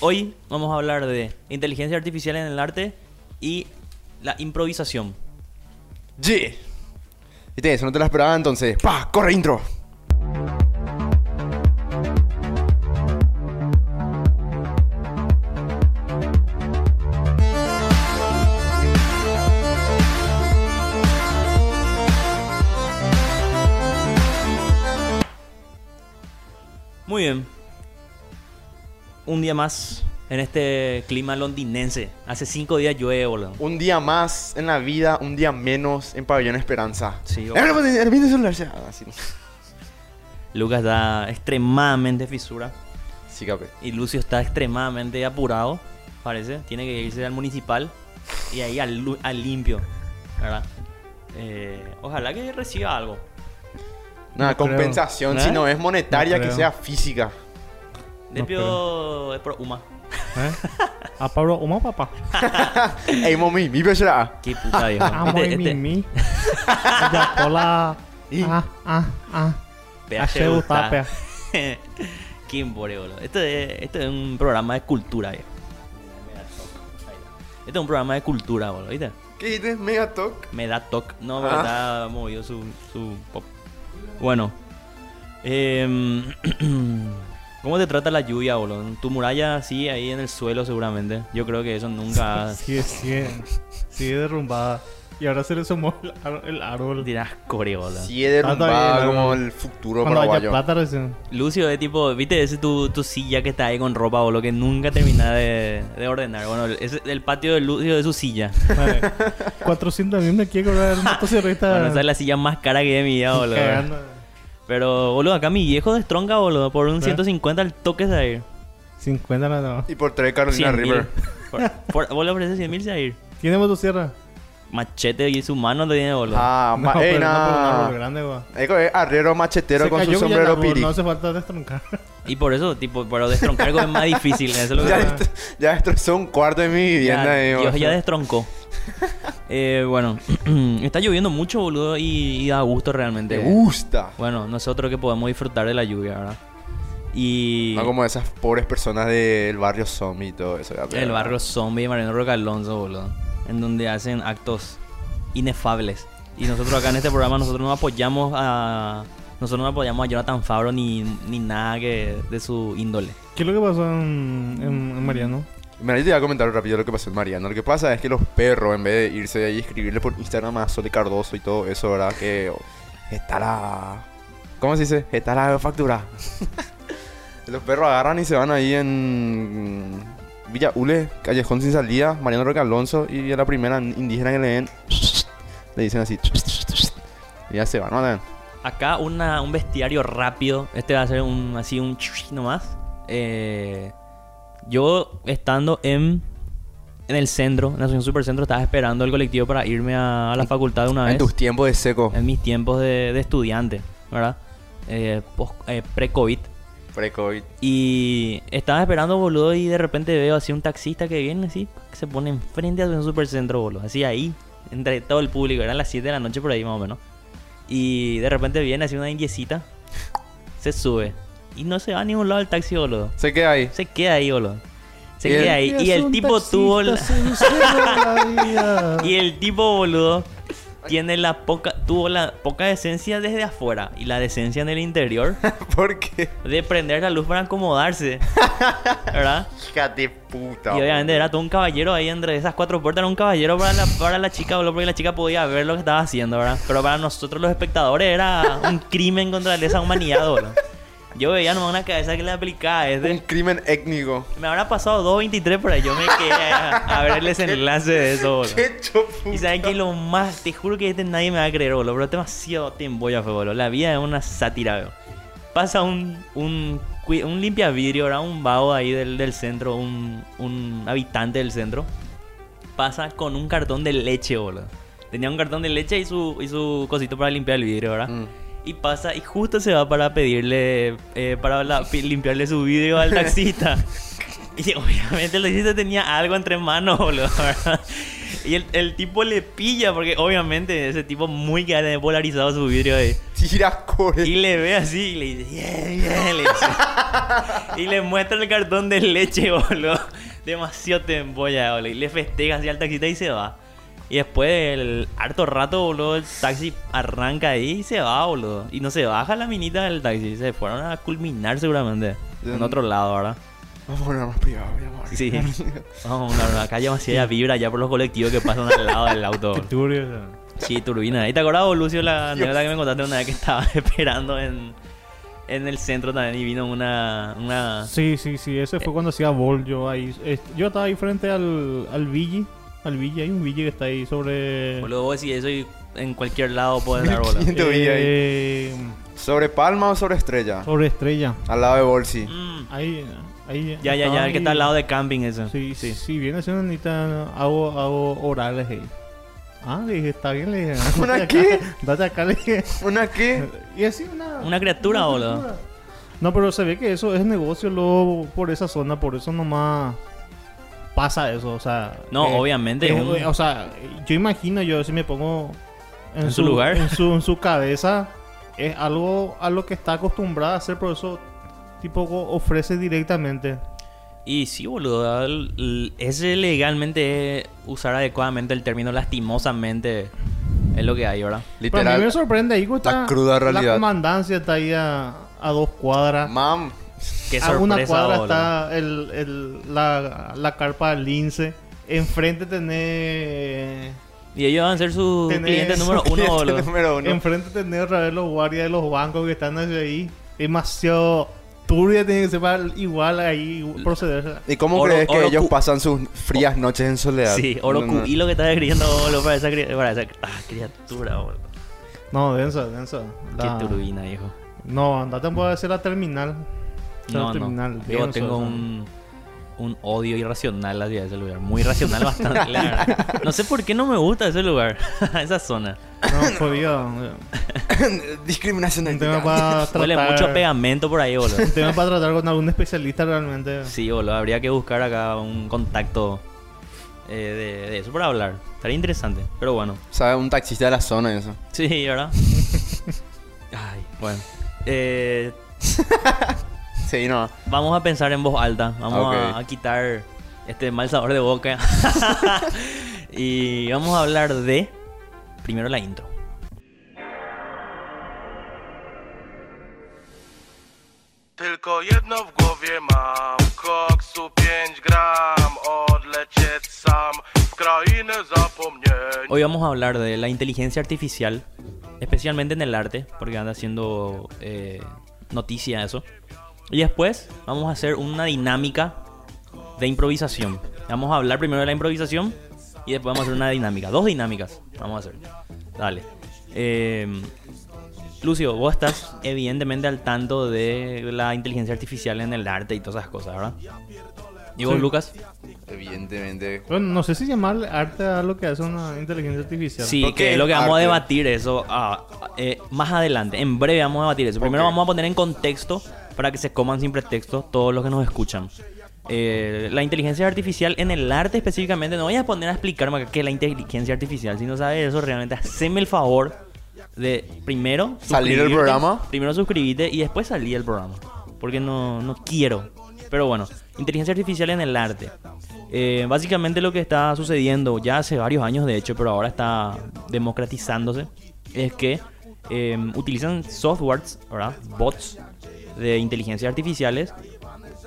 Hoy vamos a hablar de inteligencia artificial en el arte y la improvisación. Yeah. Viste, eso no te lo esperaba entonces. ¡Pa! ¡Corre intro! Un día más en este clima londinense. Hace cinco días llueve, boludo. Un día más en la vida, un día menos en Pabellón Esperanza. Sí, pues, así. Lucas está extremadamente fisura. Sí, cape. Y Lucio está extremadamente apurado, parece. Tiene que irse al municipal y ahí al, limpio, ¿verdad? Eh, ojalá que reciba algo. Una No creo. compensación, ¿Eh? si no es monetaria, No que creo. sea física. Depio es por Uma. ¿Eh? A Pablo, ¿cómo papá? Ey, mami, mi será. Qué puta viejo. Amo Este- y este- Mimi. Ya, hola. Ah, ah, ah. Hace se gusta, embore, boludo. Esto es, esto es un programa de cultura, viejo. Este es un programa de cultura, boludo, ¿viste? ¿Qué dices? Mega talk. Me da toque. No, porque Ah. está movido su, su pop. Bueno. em, ¿Cómo te trata la lluvia, boludo? Tu muralla sigue ahí en el suelo seguramente. Yo creo que eso nunca... Sigue, sigue. Sigue derrumbada. Y ahora se le sumó el, ar- el árbol. Dirás core, boludo. Sí, es derrumbada Ah, como el futuro Cuando haya paraguayo. plata recién. Lucio es tipo, viste ese tu, tu silla que está ahí con ropa, boludo, que nunca termina de, de ordenar. Bueno, ese- el patio de Lucio de su silla. Vale. 400 mil me quiere cobrar motociclista. Bueno, esa es la silla más cara que he mi vida, boludo. Pero, boludo, acá mi viejo destronca, boludo, por un ¿Eh? 150 al toque de ir. 50 no, no. Y por tres Carolina 100 mil. River. Por, por- vos le ofreces 100 mil se ir. ¿Tiene motosierra? Machete y su mano lo tiene, boludo. Ah, No, ma- ey, no grande, es arriero machetero Se con su sombrero árbol, piri. No hace falta destroncar. Y por eso, tipo, pero destroncar algo es más difícil. Eso es lo que Ya, dest- ya destrozó un cuarto de mi vivienda. Ya, eh, Dios ya destroncó. Eh, bueno, está lloviendo mucho, boludo, y, y da gusto realmente. Me gusta. Bueno, nosotros que podemos disfrutar de la lluvia, ¿verdad? Y No como esas pobres personas del barrio zombie y todo eso. ya, el barrio zombie de Mariano Roca Alonso, boludo. En donde hacen actos inefables. Y nosotros acá en este programa, nosotros no apoyamos a... Nosotros no apoyamos a Jonathan Fabro ni, ni nada que de su índole. ¿Qué es lo que pasó en, en, en Mariano? Mira, yo te voy a comentar rápido lo que pasó en Mariano. Lo que pasa es que los perros, en vez de irse de ahí y escribirle por Instagram a Sole Cardoso y todo eso, ¿verdad? Que está la... ¿Cómo se dice? Está la factura. los perros agarran y se van ahí en Villa Ule, Callejón Sin Salida, Mariano Roque Alonso y a la primera indígena que le den, le dicen así. Y ya se van, ¿no? Acá una, un bestiario rápido. Este va a ser un así un nomás. Eh, yo estando en, en el centro, en la asociación Supercentro, estaba esperando el colectivo para irme a, a la facultad de una En vez. tus tiempos de seco. En mis tiempos de, de estudiante, ¿verdad? Eh, eh, Pre-COVID. Pre-COVID. Y estaba esperando, boludo, y de repente veo así un taxista que viene así, que se pone enfrente de un supercentro, boludo. Así ahí, entre todo el público. Eran las 7 de la noche por ahí más o menos. Y de repente viene así una indiecita, se sube. Y no se va a ningún lado el taxi, boludo. Se queda ahí. Se queda ahí, boludo. Se queda ahí. Y el tipo tuvo la... Y el tipo, boludo, tiene la poca, tuvo la poca decencia desde afuera y la decencia en el interior ¿Por qué? de prender la luz para acomodarse. ¿Verdad? Hija de puta. Y obviamente era todo un caballero ahí entre esas cuatro puertas, era un caballero para la, para la chica, boludo, porque la chica podía ver lo que estaba haciendo, ¿verdad? Pero para nosotros los espectadores era un crimen contra la lesa humanidad, boludo. Yo veía nomás una cabeza que le aplicaba, es Un crimen étnico. Me habrá pasado 2.23 por ahí, yo me quedé a, a ver el desenlace de eso, boludo. ¡Qué choputa! Y saben que lo más, te juro que este nadie me va a creer, boludo, pero demasiado tiempo ya fue, boludo. La vida es una sátira, boludo. Pasa un, un, un limpia vidrio, ¿verdad? Un vago ahí del, del centro, un, un habitante del centro. Pasa con un cartón de leche, boludo. Tenía un cartón de leche y su, y su cosito para limpiar el vidrio, ¿verdad? Mm. Y pasa y justo se va para pedirle, eh, para la- limpiarle su vidrio al taxista. Y obviamente el taxista tenía algo entre manos, boludo. ¿verdad? Y el, el tipo le pilla, porque obviamente ese tipo muy que ha polarizado su vidrio ahí. Tira core. Y le ve así y le dice, yeah, yeah, le dice. Y le muestra el cartón de leche, boludo. Demasiado tempolla, boludo. Y le festeja así al taxista y se va. Y después del harto rato, boludo, el taxi arranca ahí y se va, boludo. Y no se baja la minita del taxi. Se fueron a culminar seguramente. En otro lado, ¿verdad? Vamos a poner más privado, mi amor. Sí. Vamos, no, no, acá demasiada vibra ya por los colectivos que pasan al lado del auto. Qué turbio. Sí, turbina. ¿Y te acordás, Lucio, la anécdota que me contaste una vez que estaba esperando en, en el centro también y vino una... una... Sí, sí, sí, ese fue cuando hacía bol yo ahí. Yo estaba ahí frente al, al. Al Villi, hay un Villi que está ahí sobre... Boludo, vos decís eso y en cualquier lado puedes dar bola. Eh, ¿Sobre Palma o sobre Estrella? sobre Estrella. Al lado de Bolsi. Mm. Ahí, ahí. Ya, ya, ya, el que está al lado de camping ese. Sí, sí, sí, viene siendo necesita, hago, hago orales ahí. Ah, le dije, está bien, le dije. ¿Una date acá, qué? Date acá, le dije. ¿Una qué? Y así una... Una criatura, boludo. criatura. No, pero se ve que eso es negocio luego por esa zona, por eso nomás pasa eso, o sea... No, eh, obviamente. eh, un- O sea, yo imagino yo si me pongo En su lugar. En su, en su cabeza, es algo a lo que está acostumbrada a hacer, por eso tipo ofrece directamente. Y sí, boludo. Ese legalmente usar adecuadamente el término lastimosamente es lo que hay, ¿verdad? Pero a mí me Literal. sorprende ahí que la está cruda realidad. La comandancia está ahí a, a dos cuadras. Mam. Qué a una cuadra está el, el- la, la carpa del lince. Enfrente tenés... Y ellos van a ser sus Tenés- clientes número uno, Cliente número uno. Enfrente tenés otra vez los guardias de los bancos que están hacia ahí. Demasiado turbia tiene que ser igual ahí proceder. ¿Y cómo Oro- crees que ellos pasan sus frías noches en soledad? Sí, No, no. Y lo que estás escribiendo, boludo, para esa, para esa ah, criatura, boludo. No, densa, densa. La- Qué turbina, hijo. No, andate puede ser la terminal. No, terminal. no. Yo denso, tengo o sea. un, un odio irracional hacia ese lugar. Muy irracional bastante, la verdad. No sé por qué no me gusta ese lugar, esa zona. No, jodido. Discriminación Un tema para tratar. Huele mucho pegamento por ahí, boludo. Un tema para tratar con algún especialista realmente. Sí, boludo, habría que buscar acá un contacto eh, de, de eso para hablar. Estaría interesante, pero bueno. ¿Sabes? Un taxista de la zona eso. Sí, ¿verdad? Ay, bueno. Eh, Sí, no. vamos a pensar en voz alta. Vamos a- Ok. a, quitar este mal sabor de boca. y vamos a hablar de. Primero la intro. Tylko jedno w głowie mam Koksu 5 gram Odlecieć sam W krainę zapomnień Hoy vamos a hablar de la inteligencia artificial, especialmente en el arte, porque anda haciendo eh, noticia eso. Y después vamos a hacer una dinámica de improvisación. Vamos a hablar primero de la improvisación y después vamos a hacer una dinámica. Dos dinámicas vamos a hacer. Dale. Eh, Lucio, vos estás evidentemente al tanto de la inteligencia artificial en el arte y todas esas cosas, ¿verdad? ¿Y vos, Sí. Lucas? Evidentemente. Bueno, no sé si llamarle arte a lo que hace una inteligencia artificial. Sí, que es lo que vamos a debatir eso ah, eh, más adelante. En breve vamos a debatir eso. Primero Ok. vamos a poner en contexto para que se coman sin pretexto todos los que nos escuchan. Eh, la inteligencia artificial en el arte específicamente, no voy a poner a explicarme qué es la inteligencia artificial. Si no sabes eso, realmente haceme el favor de primero Salir del programa. Primero suscribirte y después salir del programa. Porque no, no quiero. Pero bueno, inteligencia artificial en el arte. Eh, básicamente lo que está sucediendo ya hace varios años de hecho, pero ahora está democratizándose, es que eh, utilizan softwares, ¿verdad? bots de inteligencia artificiales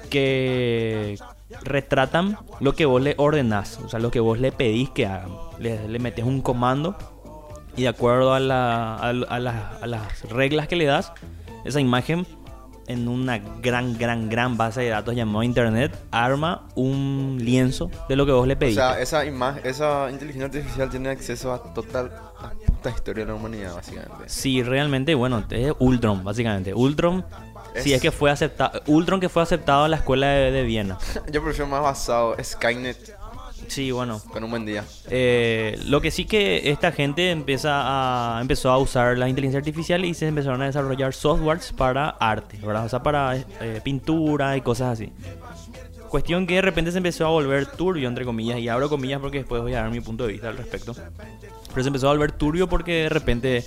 que retratan lo que vos le ordenás, o sea, lo que vos le pedís que hagan. Le, le metes un comando y de acuerdo a, la- a- a la- a las reglas que le das, esa imagen en una gran, gran, gran base de datos llamada Internet arma un lienzo de lo que vos le O pediste. sea, esa imagen, esa inteligencia artificial tiene acceso a total la puta historia de la humanidad, básicamente. Sí, realmente, bueno, es Ultron, básicamente. Ultron, sí Es- es que fue aceptado. Ultron que fue aceptado en la escuela de, de Viena. Yo prefiero más basado Skynet Sí, bueno. con un buen día. Eh, lo que sí que esta gente empieza a, empezó a usar la inteligencia artificial y se empezaron a desarrollar softwares para arte, ¿verdad? O sea, para eh, pintura y cosas así. Cuestión que de repente se empezó a volver turbio, entre comillas, y abro comillas porque después voy a dar mi punto de vista al respecto. Pero se empezó a volver turbio porque de repente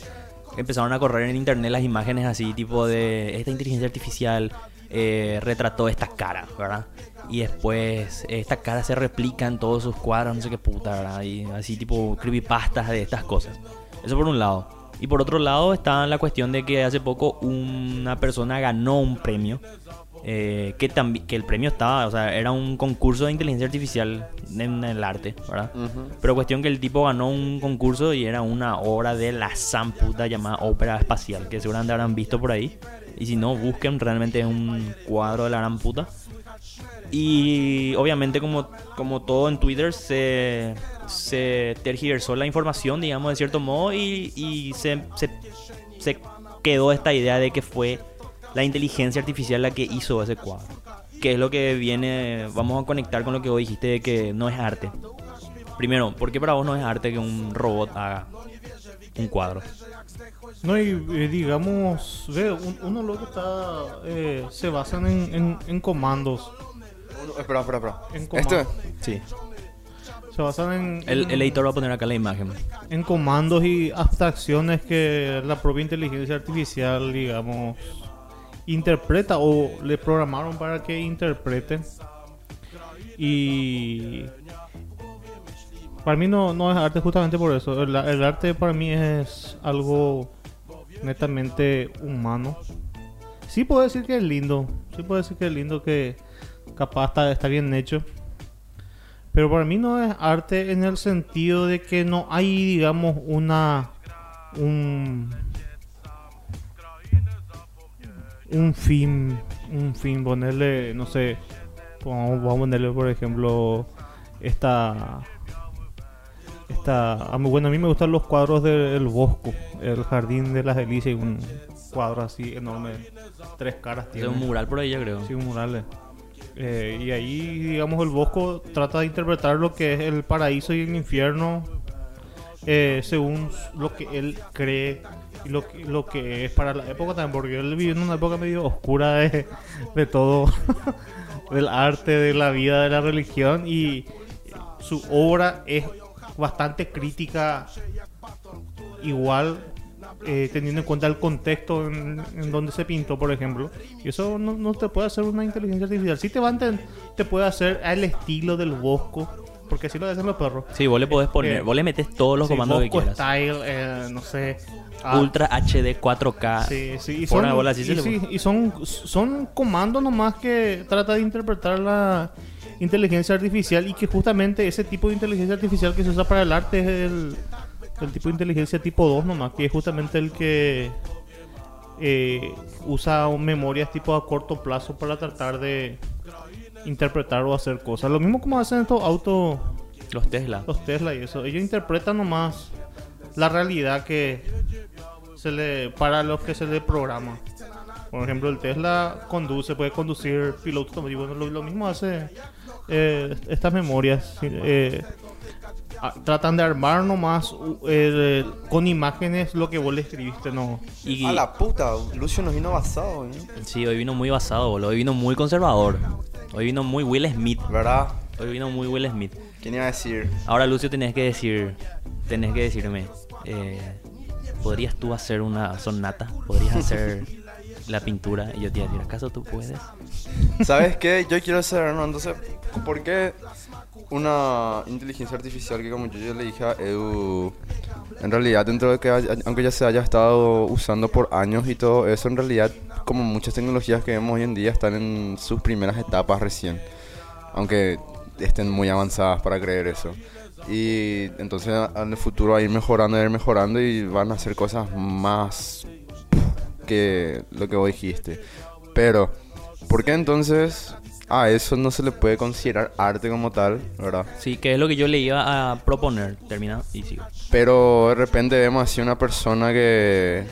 empezaron a correr en internet las imágenes así, tipo de esta inteligencia artificial eh, retrató esta cara, ¿verdad? Y después esta cara se replica en todos sus cuadros, no sé qué puta, ¿verdad? Y así tipo creepypastas de estas cosas. Eso por un lado. Y por otro lado está la cuestión de que hace poco una persona ganó un premio. Eh, que, el premio estaba, o sea, era un concurso de inteligencia artificial en el arte, ¿verdad? Pero cuestión que el tipo ganó un concurso y era una obra de la zamputa llamada ópera espacial, que seguramente habrán visto por ahí. Y si no, busquen, realmente es un cuadro de la gran puta. Y obviamente como, como todo en Twitter se, se tergiversó la información, digamos, de cierto modo, y, y se, se, se quedó esta idea de que fue la inteligencia artificial la que hizo ese cuadro. Que es lo que viene, vamos a conectar con lo que vos dijiste de que no es arte. Primero, ¿por qué para vos no es arte que un robot haga un cuadro? No, y eh, digamos, ve, un- uno lo que está, eh, se basan en, en- en comandos. Uno- espera, espera, espera. En. Este, Sí. Se basan en, El, en- el editor va a poner acá la imagen. en comandos y abstracciones que la propia inteligencia artificial, digamos, interpreta o le programaron para que interprete. Y para mí no, no es arte justamente por eso. El, el arte para mí es algo netamente humano. Sí puedo decir que es lindo. Sí puedo decir que es lindo que capaz está, está bien hecho. Pero para mí no es arte en el sentido de que no hay, digamos, una. un. Un fin. un fin. ponerle, no sé. Vamos, vamos a ponerle, por ejemplo, esta. esta. bueno, a mí me gustan los cuadros del Bosco, el Jardín de las Delicias, y un cuadro así enorme, tres caras tiene. un mural por ahí, yo creo. Sí, un mural. Eh, y ahí, digamos, el Bosco trata de interpretar lo que es el paraíso y el infierno eh, según lo que él cree lo lo que es para la época también, porque él vivió en una época medio oscura de, de todo, del arte, de la vida, de la religión, y su obra es bastante crítica, igual eh, teniendo en cuenta el contexto en, en donde se pintó, por ejemplo. Y eso no, no te puede hacer una inteligencia artificial. Sí te va a te puede hacer al estilo del Bosco, porque así lo hacen los perros. Sí, vos le podés poner, Eh, vos le metes todos los Sí, comandos que Bosco quieras. Style, eh, no sé. ah, Ultra HD 4K. Sí, sí, y son, bola, y sí, y son, son comandos nomás que trata de interpretar la inteligencia artificial y que justamente ese tipo de inteligencia artificial que se usa para el arte es el, el tipo de inteligencia tipo 2 nomás, que es justamente el que eh, usa memorias tipo a corto plazo para tratar de interpretar o hacer cosas. Lo mismo como hacen estos autos Los Tesla. los Tesla y eso. Ellos interpretan nomás la realidad que se le para los que se le programa. Por ejemplo, el Tesla conduce, puede conducir piloto automático. Lo, lo mismo hace eh, estas memorias. eh, a- tratan de armar nomás eh, con imágenes lo que vos le escribiste, no. Y, A la puta, Lucio nos vino basado, ¿eh? Sí, hoy vino muy basado, boludo. Hoy vino muy conservador. Hoy vino muy Will Smith. ¿Verdad? Hoy vino muy Will Smith. ¿Quién iba a decir? Ahora, Lucio, tenés que decir. Tenés que decirme. eh, ¿Podrías tú hacer una sonata? ¿Podrías hacer la pintura? Y yo te iba a decir, ¿acaso tú puedes? ¿Sabes qué? Yo quiero saber, ¿no? Entonces, ¿por qué una inteligencia artificial que como yo ya le dije a Edu, en realidad dentro de que, haya- aunque ya se haya estado usando por años y todo eso, en realidad como muchas tecnologías que vemos hoy en día están en sus primeras etapas recién, aunque estén muy avanzadas para creer eso. Y entonces en el futuro va a ir mejorando, a ir mejorando y van a hacer cosas más que lo que vos dijiste. Pero, ¿por qué entonces a eso no se le puede considerar arte como tal, verdad? Sí, que es lo que yo le iba a proponer. Termina y sigo. Pero de repente vemos así una persona que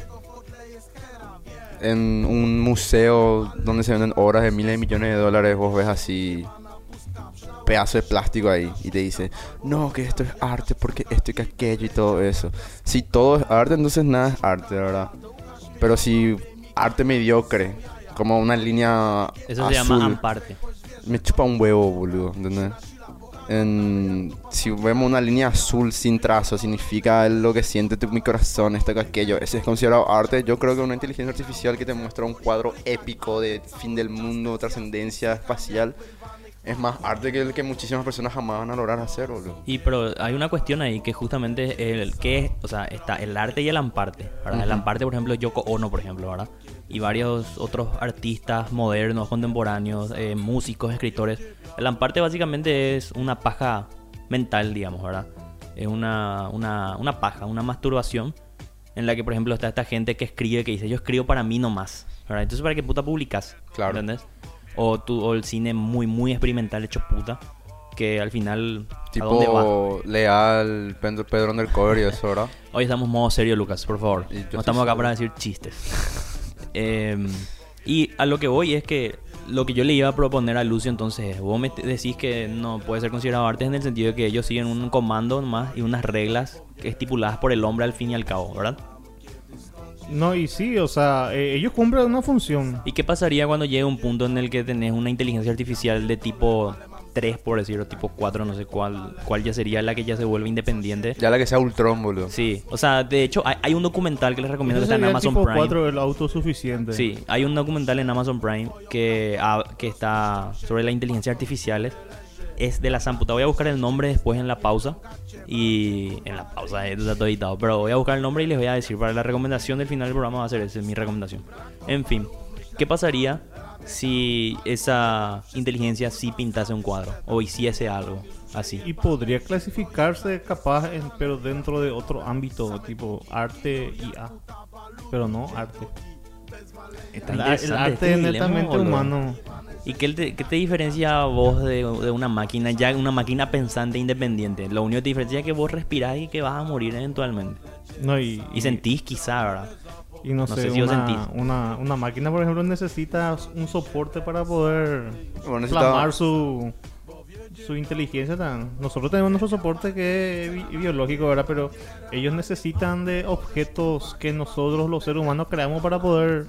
en un museo donde se venden obras de miles de millones de dólares, vos ves así pedazo de plástico ahí y te dice, no, que esto es arte porque esto y que aquello y todo eso. Si todo es arte, entonces nada es arte, ¿verdad? Pero si arte mediocre, como una línea Eso se azul, llama amparte. me chupa un huevo, boludo, ¿entendés? En- si vemos una línea azul sin trazo, significa lo que siente tu, mi corazón, esto que aquello. Ese es considerado arte. Yo creo que una inteligencia artificial que te muestra un cuadro épico de fin del mundo, trascendencia espacial, es más arte que el que muchísimas personas jamás van a lograr hacer, boludo. Y pero hay una cuestión ahí que justamente el que es, o sea, está el arte y el amparte, ¿verdad? El Ujú. amparte, por ejemplo, Yoko Ono, por ejemplo, ¿verdad? Y varios otros artistas modernos, contemporáneos, eh, músicos, escritores. El amparte básicamente es una paja mental, digamos, ¿verdad? Es una, una, una paja, una masturbación en la que, por ejemplo, está esta gente que escribe, que dice, yo escribo para mí nomás, ¿verdad? Entonces, ¿para qué puta publicas? Claro. ¿Entendés? O, tú, o el cine muy, muy experimental hecho puta, que al final, ¿a dónde va? Tipo Leal, Pedro, Pedro Undercover y eso, ¿verdad? Hoy estamos modo serio, Lucas, por favor. No estamos acá seguro. para decir chistes. Em, y a lo que voy es que lo que yo le iba a proponer a Lucio entonces es, vos me decís que no puede ser considerado arte en el sentido de que ellos siguen un comando nomás y unas reglas estipuladas por el hombre al fin y al cabo, ¿verdad? No, y sí, o sea, eh, ellos cumplen una función. ¿Y qué pasaría cuando llegue un punto en el que tenés una inteligencia artificial de tipo 3, por decirlo, tipo 4, no sé cuál, cuál ya sería la que ya se vuelve independiente? Ya la que sea Ultron, boludo. Sí, o sea, de hecho hay, hay un documental que les recomiendo que está en Amazon tipo Prime. 4 el autosuficiente. Sí, hay un documental en Amazon Prime que, ah, que está sobre la inteligencia artificial. Es de la zamputa. Voy a buscar el nombre después en la pausa. Y en la pausa, está todo editado. Pero voy a buscar el nombre y les voy a decir. Para la recomendación del final del programa va a ser esa, es mi recomendación. En fin, ¿qué pasaría si esa inteligencia sí pintase un cuadro? O hiciese algo así. Y podría clasificarse capaz, en- pero dentro de otro ámbito, tipo arte y A. Pero no arte. Está El, arte este es netamente humano. ¿Y qué te, qué te diferencia a vos de, de una máquina, ya una máquina pensante independiente? Lo único que te diferencia es que vos respirás y que vas a morir eventualmente. No, y, Y sentís quizá, ¿verdad? y no, no sé, sé si una, sentís. una, una máquina, por ejemplo, necesita un soporte para poder Bueno, plasmar su, su inteligencia. Tan. Nosotros tenemos nuestro soporte que es bi- biológico, ¿verdad? Pero ellos necesitan de objetos que nosotros, los seres humanos, creamos para poder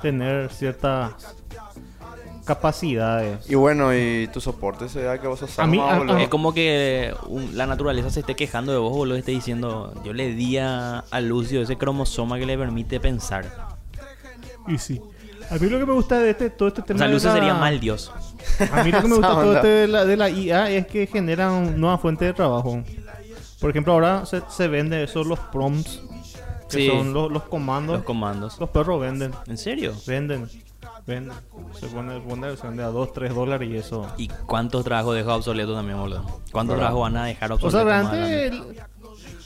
tener ciertas capacidades. Y bueno, y tu soporte se da que vos sos A mí- a- Es como que un- la naturaleza se esté quejando de vos, boludo, esté diciendo, yo le di a, a Lucio ese cromosoma que le permite pensar. Y sí. A mí lo que me gusta de este, todo este O tema sea, de Lucio la- sería mal Dios. A mí lo que me gusta todo este de la, de la IA es que generan nuevas fuentes de trabajo. Por ejemplo, ahora se, se vende eso, los prompts, que Sí. son los, los comandos. Los comandos. Los perros venden, ¿En serio? venden, venden. Se pone, pone- se vende a 2, 3 dólares y eso. ¿Y cuántos trabajos deja obsoleto también, boludo? ¿Cuántos trabajos van a dejar O obsoletos? sea, realmente, el-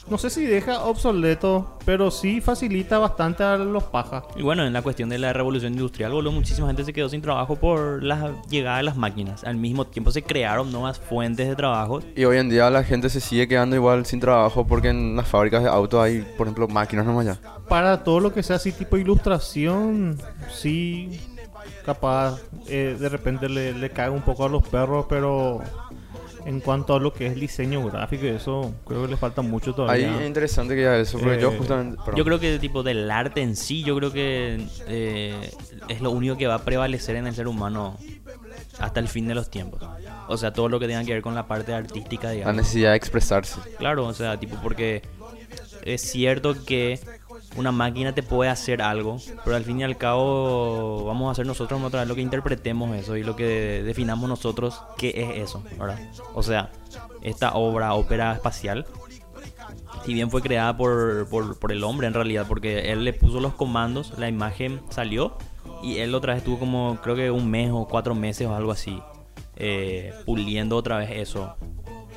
no sé si deja obsoleto, pero sí facilita bastante a los pajas. Y bueno, en la cuestión de la revolución industrial, boludo, muchísima gente se quedó sin trabajo por la llegada de las máquinas. Al mismo tiempo se crearon nuevas fuentes de trabajo. Y hoy en día la gente se sigue quedando igual sin trabajo porque en las fábricas de autos hay, por ejemplo, máquinas nomás ya. Para todo lo que sea así tipo ilustración, sí, capaz eh, de repente le, le cae un poco a los perros, pero en cuanto a lo que es diseño gráfico y eso, creo que le falta mucho Ahí todavía. es interesante que haya eso, porque yo Eh, justamente... perdón. Yo creo que tipo del arte en sí, yo creo que eh, es lo único que va a prevalecer en el ser humano hasta el fin de los tiempos. O sea, todo lo que tenga que ver con la parte artística, La digamos. necesidad de expresarse. Claro, o sea, tipo, porque es cierto que una máquina te puede hacer algo, pero al fin y al cabo vamos a hacer nosotros otra vez lo que interpretemos eso y lo que definamos nosotros qué es eso, ¿verdad? O sea, esta obra, ópera espacial, si bien fue creada por, por, el hombre en realidad, porque él le puso los comandos, la imagen salió y él otra vez estuvo como creo que un mes o cuatro meses o algo así, eh, puliendo otra vez eso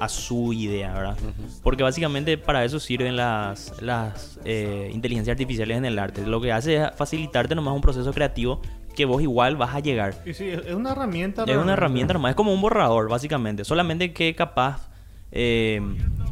a su idea, ¿verdad? Porque básicamente para eso sirven las, las eh, inteligencias artificiales en el arte. Lo que hace es facilitarte nomás un proceso creativo que vos igual vas a llegar. Y sí, es una herramienta. Es una herramienta nomás, es como un borrador, básicamente. Solamente que capaz eh,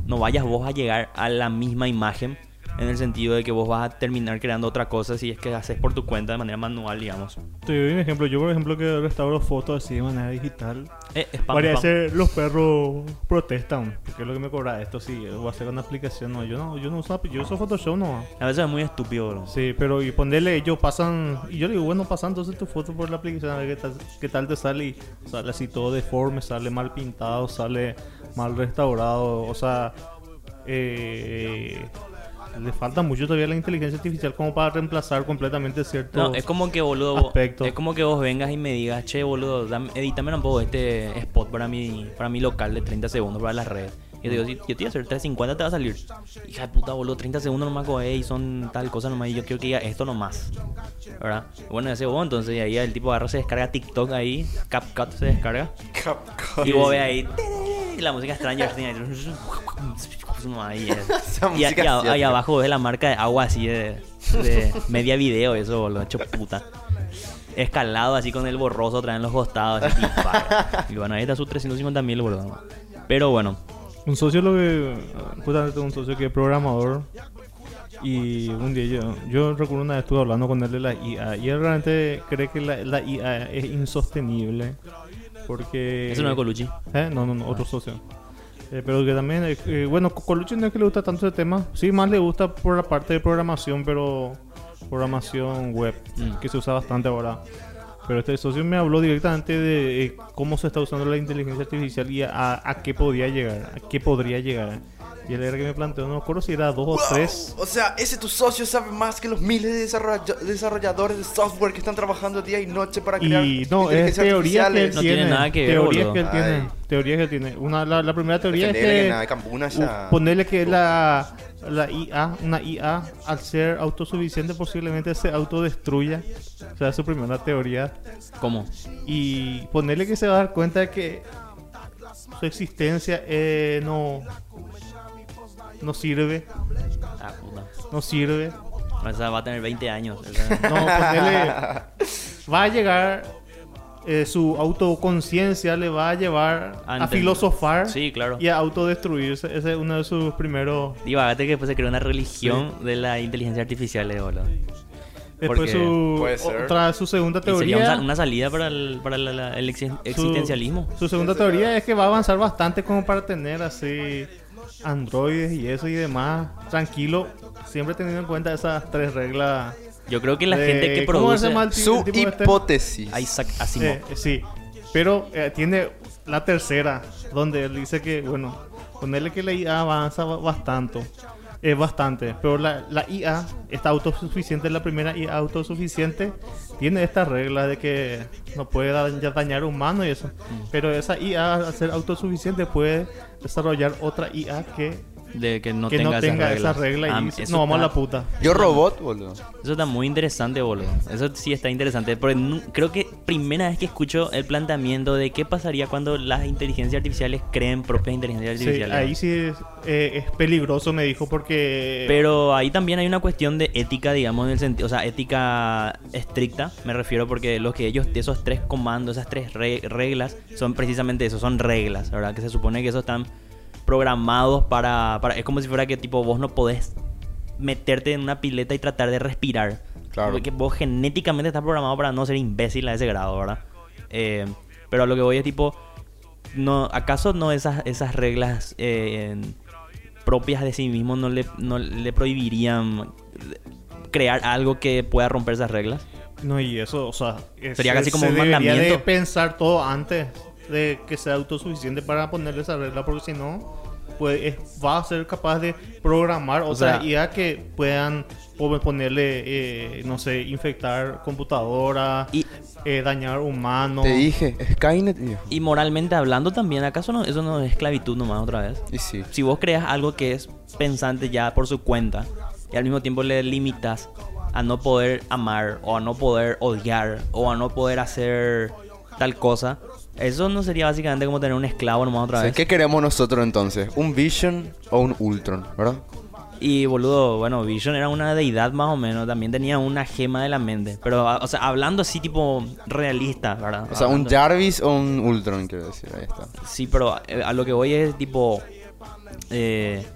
no vayas vos a llegar a la misma imagen en el sentido de que vos vas a terminar creando otra cosa si es que haces por tu cuenta de manera manual, digamos. Te doy un ejemplo. Yo, por ejemplo, que restauro fotos así de manera digital. Eh, spam, spam. los perros protestan. Porque es lo que me cobra esto. Sí, voy a hacer una aplicación. No, yo no, yo no uso, yo uso Photoshop no. A veces es muy estúpido, bro. Sí, pero y ponerle, ellos pasan. Y yo le digo, bueno, pasan entonces tu foto por la aplicación. A ver qué tal, qué tal te sale. Y sale así todo deforme, sale mal pintado, sale mal restaurado. O sea, eh, le falta mucho todavía la inteligencia artificial como para reemplazar completamente ciertos. No, es como que, boludo, aspectos. es como que vos vengas y me digas, che, boludo, dame, edítame un poco este spot para mi, para mi local de 30 segundos para las redes. Y yo digo, si yo te voy a hacer 350, te va a salir. Hija de puta, boludo, 30 segundos nomás, coge y son tal cosa nomás. Y yo quiero que diga esto nomás. ¿Verdad? Bueno, ese vos, entonces, y ahí el tipo agarra, se descarga TikTok ahí, CapCut se descarga. Capcom. Y vos ve ahí, y la música Things. ahí, y, y ahí abajo ves la marca de agua así de, de media video, eso, boludo, hecho puta. Escalado así con el borroso otra vez en los costados. Así, tipa. y bueno, ahí está sus 350 mil, boludo. Pero bueno, Un socio lo que. Justamente un socio que es programador. Y un día yo, yo recuerdo una vez estuve hablando con él de la IA. Y él realmente cree que la, la IA es insostenible. Porque. eso no es Colucci. ¿Eh? No, no, no, otro socio. Eh, pero que también, eh, eh, bueno, Co- Colucci no es que le gusta tanto ese tema. Sí, más le gusta por la parte de programación, pero programación web, Mm. que se usa bastante ahora. Pero este socio me habló directamente de eh, cómo se está usando la inteligencia artificial y a, a qué podía llegar, a qué podría llegar. Y él era que me planteó, no me acuerdo si era dos o tres. O sea, ese tu socio sabe más que los miles de desarrolla- desarrolladores de software que están trabajando día y noche para crear Y no, es teoría que él. No tiene. tiene nada que ver, teorías que él tiene. Teorías que él tiene. Una, la, la primera teoría es que... nada ya- Ponerle que la, la IA, una IA, al ser autosuficiente, posiblemente se autodestruya. O sea, es su primera teoría. ¿Cómo? Y ponerle que se va a dar cuenta de que su existencia eh, no, no sirve. Ah, puta. No sirve. O sea, va a tener 20 años. No, ponerle. Va a llegar. eh, su autoconciencia le va a llevar A filosofar Sí, claro. y a autodestruirse. Ese es uno de sus primeros. Divagate que después se creó una religión de la inteligencia artificial, eh, boludo. Después Porque su, puede ser. otra, su segunda Y sería un teoría. sa- una salida para el, para la- la- el su- existencialismo. Su, segunda teoría es que va a avanzar bastante como para tener así androides y eso y demás. Tranquilo, siempre teniendo en cuenta esas tres reglas. Yo creo que la de- gente que ¿cómo se produce... Su este? hipótesis. Isaac Asimov. Eh, sí, pero eh, tiene la tercera, donde él dice que, bueno, ponerle que la IA avanza ba- bastante, es bastante, pero la, la IA está autosuficiente, la primera IA autosuficiente, tiene esta regla de que no puede dañar humano y eso, pero esa IA al ser autosuficiente puede desarrollar otra IA que, de que no que tenga, no tenga esa regla y Ah, eso no vamos a la puta. Yo robot, boludo. Eso está muy interesante, boludo. Eso sí está interesante. Porque nu- creo que primera vez que escucho el planteamiento de qué pasaría cuando las inteligencias artificiales creen propias inteligencias Sí, artificiales. ahí sí es, eh, es peligroso, me dijo, porque... Pero ahí también hay una cuestión de ética, digamos, en el sentido, o sea, ética estricta, me refiero porque los que ellos, esos tres comandos, esas tres re- reglas, son precisamente eso, son reglas, ¿verdad? Que se supone que esos están programados para, para, es como si fuera que tipo vos no podés meterte en una pileta y tratar de respirar. Claro. Porque vos genéticamente estás programado para no ser imbécil a ese grado, ¿verdad? Eh, pero a lo que voy es tipo, no, ¿acaso no esas, esas reglas eh, propias de sí mismo no le, no le prohibirían crear algo que pueda romper esas reglas? No, y eso, o sea, es- Sería casi como se un debería de mandamiento. pensar todo antes de que sea autosuficiente para ponerle esa regla, porque si no, pues es- va a ser capaz de programar otra sea- IA que puedan po- ponerle, eh, no sé, infectar computadora, Y- eh, dañar humanos. Te dije, Skynet, viejo. Y moralmente hablando también, ¿acaso no, eso no es esclavitud nomás otra vez? Y sí. Si vos creas algo que es pensante ya por su cuenta y al mismo tiempo le limitas a no poder amar o a no poder odiar o a no poder hacer tal cosa, eso no sería básicamente como tener un esclavo nomás otra vez. ¿Qué queremos nosotros entonces? ¿Un Vision o un Ultron? ¿Verdad? Y boludo, bueno, Vision era una deidad más o menos, también tenía una gema de la mente, pero a- o sea, hablando así tipo realista, ¿verdad? O sea, un Jarvis o un Ultron, quiero decir. Ahí está. Sí, pero eh, a lo que voy es tipo. eh,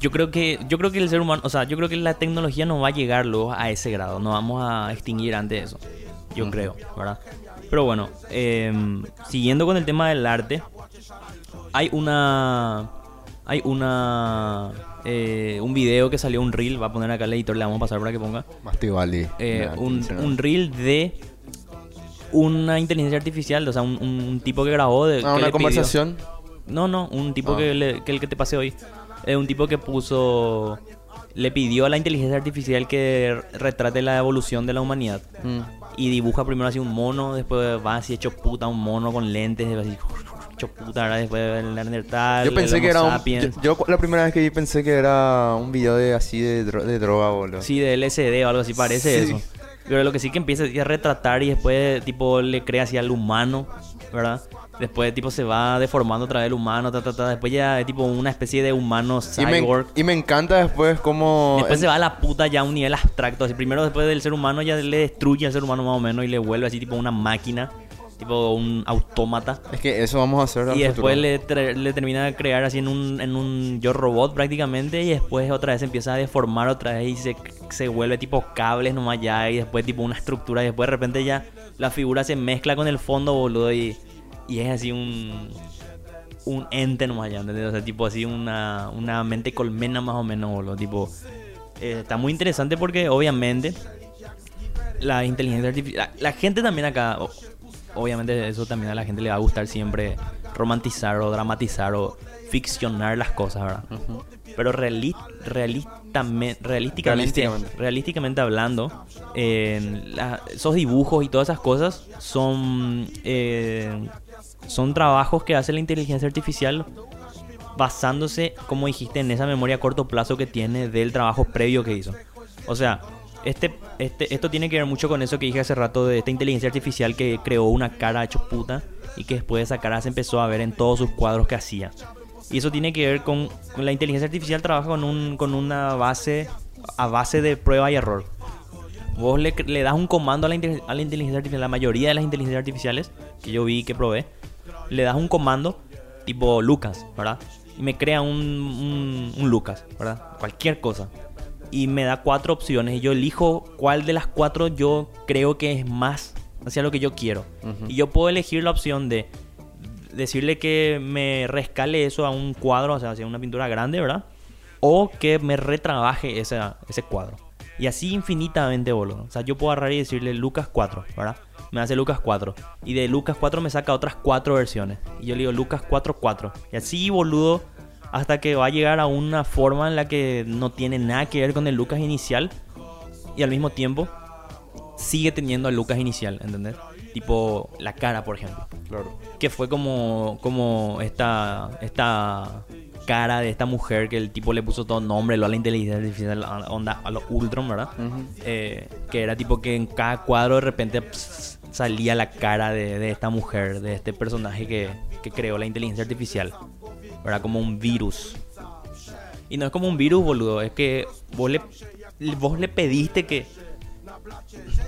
Yo creo que yo creo que el ser humano, o sea, yo creo que la tecnología no va a llegar luego a ese grado, no vamos a extinguir antes de eso. Yo creo, ¿verdad? Pero bueno, em, siguiendo con el tema del arte, hay una hay una eh, un video que salió un reel, va a poner acá el editor, le vamos a pasar para que ponga Mastivali. eh, un, reel de una inteligencia artificial, o sea, un, un- tipo que grabó de Ah, que una pidió- conversación. no, no, un tipo Ah. que, le- que el que te pasé hoy. Es un tipo que puso. Le pidió a la inteligencia artificial que retrate la evolución de la humanidad. Mm. Y dibuja primero así un mono, después va así hecho puta, un mono con lentes, así hecho puta, ¿verdad? después el Neandertal. Yo pensé el que era un. Yo, yo la primera vez que vi pensé que era un video de así de, dro- de droga, boludo. Sí, de LSD o algo así, parece Sí. eso. Pero lo que sí que empieza es a retratar y después, tipo, le crea así al humano, ¿verdad? Después, tipo, se va deformando otra vez el humano, ta, ta, ta. Después ya es tipo una especie de humano Y me, cyborg. y me encanta después cómo. Después se va a la puta ya a un nivel abstracto. Así, primero, después del ser humano, ya le destruye al ser humano más o menos y le vuelve así, tipo, una máquina, tipo, un autómata. Es que eso vamos a hacer Y después le, le termina de crear así en un, en un yo robot prácticamente y después otra vez empieza a deformar otra vez y se, se vuelve tipo cables nomás ya y después tipo una estructura y después de repente ya la figura se mezcla con el fondo boludo y, y es así un un ente nomás ya, ¿entendés? O sea, tipo así una, una mente colmena más o menos boludo, tipo eh, está muy interesante porque obviamente la inteligencia artificial. La, la gente también acá. obviamente, eso también a la gente le va a gustar siempre romantizar o dramatizar o ficcionar las cosas, ¿verdad? Pero reali- realistame- realísticamente, Realísticamente. realísticamente hablando, eh, la- esos dibujos y todas esas cosas son, eh, son trabajos que hace la inteligencia artificial basándose, como dijiste, en esa memoria a corto plazo que tiene del trabajo previo que hizo. O sea, este, este, esto tiene que ver mucho con eso que dije hace rato de esta inteligencia artificial que creó una cara hecho puta y que después de esa cara se empezó a ver en todos sus cuadros que hacía. Y eso tiene que ver con, la inteligencia artificial trabaja con, un, con una base a base de prueba y error. Vos le, le das un comando a la, inte- a la inteligencia artificial, la mayoría de las inteligencias artificiales que yo vi que probé, le das un comando tipo Lucas, ¿verdad? Y me crea un, un, un Lucas, ¿verdad? Cualquier cosa. Y me da cuatro opciones y yo elijo cuál de las cuatro yo creo que es más hacia lo que yo quiero. Y yo puedo elegir la opción de decirle que me rescale eso a un cuadro, o sea, hacia una pintura grande, ¿verdad? O que me retrabaje ese, ese cuadro. Y así infinitamente, boludo. O sea, yo puedo agarrar y decirle Lucas 4, ¿verdad? Me hace Lucas 4. Y de Lucas 4 me saca otras cuatro versiones. Y yo le digo Lucas 4, 4. Y así, boludo, hasta que va a llegar a una forma en la que no tiene nada que ver con el Lucas inicial. Y al mismo tiempo sigue teniendo el Lucas inicial, ¿entendés? Tipo la cara, por ejemplo Claro. que fue como como esta esta cara de esta mujer que el tipo le puso todo nombre lo a la inteligencia artificial a- onda a los Ultron verdad. Eh, que era tipo que en cada cuadro de repente pss, salía la cara de, de esta mujer de este personaje que, que creó la inteligencia artificial verdad como un virus y no es como un virus boludo es que vos le vos le pediste que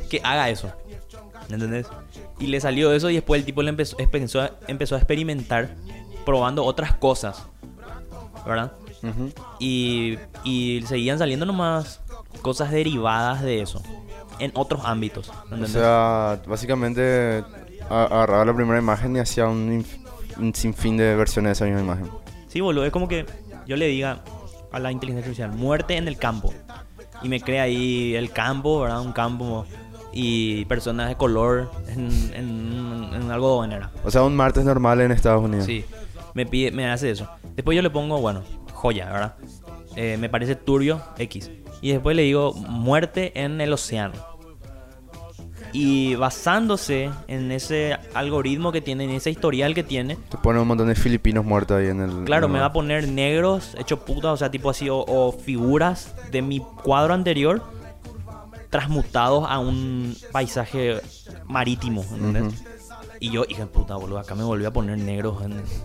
que haga eso ¿Entendés? Y le salió eso y después el tipo le empezó, empezó, a, empezó a experimentar probando otras cosas. ¿Verdad? Y, y seguían saliendo nomás cosas derivadas de eso. En otros ámbitos. O sea, básicamente agarraba la primera imagen y hacía un, un sinfín de versiones de esa misma imagen. Sí, boludo, es como que yo le diga a la inteligencia artificial, muerte en el campo. Y me crea ahí el campo, ¿verdad? Un campo y personas de color en, en, en algodón, era. O sea, un martes normal en Estados Unidos. Sí, me pide, me hace eso. Después yo le pongo, bueno, joya, ¿verdad? Eh, me parece turbio, X. Y después le digo, muerte en el océano. Y basándose en ese algoritmo que tiene, en ese historial que tiene, Te pone un montón de filipinos muertos ahí en el. claro, en me el- va a poner negros, hecho puta, o sea, tipo así, o, o figuras de mi cuadro anterior transmutados a un paisaje marítimo, ¿entendés? Ujú. Y yo, hija de puta, boludo, acá me volvió a poner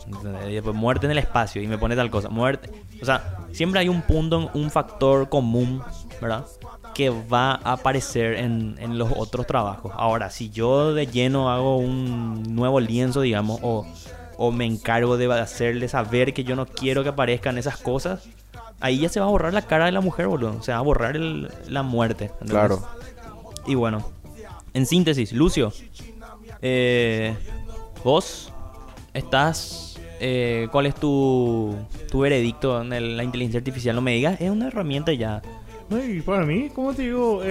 ¿entendés? Y después muerte en el espacio y me pone tal cosa. Muerte. O sea, siempre hay un punto, un factor común, ¿verdad? Que va a aparecer en, en los otros trabajos. Ahora, si yo de lleno hago un nuevo lienzo, digamos, o, o me encargo de hacerle saber que yo no quiero que aparezcan esas cosas, ahí ya se va a borrar la cara de la mujer, boludo. Se va a borrar el- la muerte. ¿entendés? Claro. Y bueno, en síntesis, Lucio, eh, vos estás... eh, ¿Cuál es tu, tu veredicto en el- la inteligencia artificial? No me digas, es una herramienta ya. No, y para mí, como te digo, eh,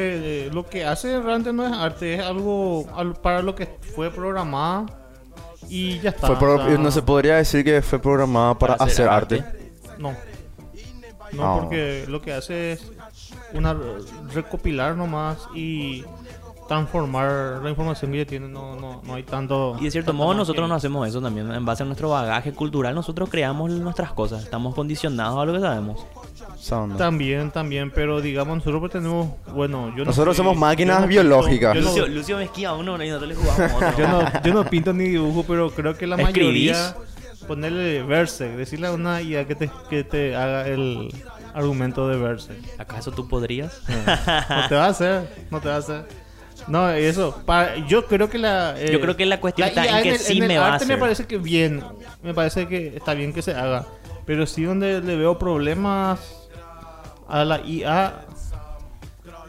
eh, lo que hace realmente no es arte, es algo al- para lo que fue programada y ya está. Fue pro- o sea, no se podría decir que fue programada para, Para hacer hacer arte. No. No, Ah. porque lo que hace es una recopilar nomás y transformar la información que ya tiene. No, no, no hay tanto. Y de cierto modo nosotros que- no hacemos eso también. En base a nuestro bagaje cultural, nosotros creamos nuestras cosas. Estamos condicionados a lo que sabemos. También, también, pero digamos, nosotros pretendemos. Bueno, yo no Nosotros somos máquinas yo no biológicas. Pinto, yo, Lucio, no, Lucio me esquiva uno y nosotros le jugamos otro. yo, no, yo no pinto ni dibujo, pero creo que la ¿Escribís? mayoría. Ponerle Berserk, decirle a una IA que te, que te haga el argumento de Berserk. ¿Acaso tú podrías? No te va a hacer, no te va a hacer. No, eso, para, yo creo que la... eh, Yo creo que la cuestión está IA en que el- sí el me va a arte me hacer. parece que bien, me parece que está bien que se haga, pero sí donde le veo problemas a la IA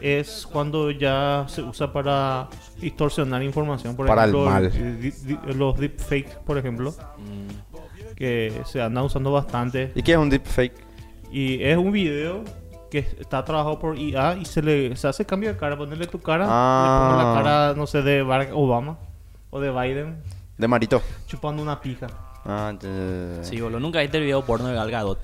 es cuando ya se usa para distorsionar información, por Para el ejemplo, mal. el- di- di- los deepfakes, por ejemplo, que se andan usando bastante. ¿Y qué es un deepfake? Y es un video que está trabajado por IA y se le se hace cambio de cara, ponerle tu cara, Ah. le pongo la cara, no sé, de Barack Obama o de Biden De Marito. chupando una pija. Ah, ya. Sí, boludo. Nunca viste el video porno de Gal Gadot.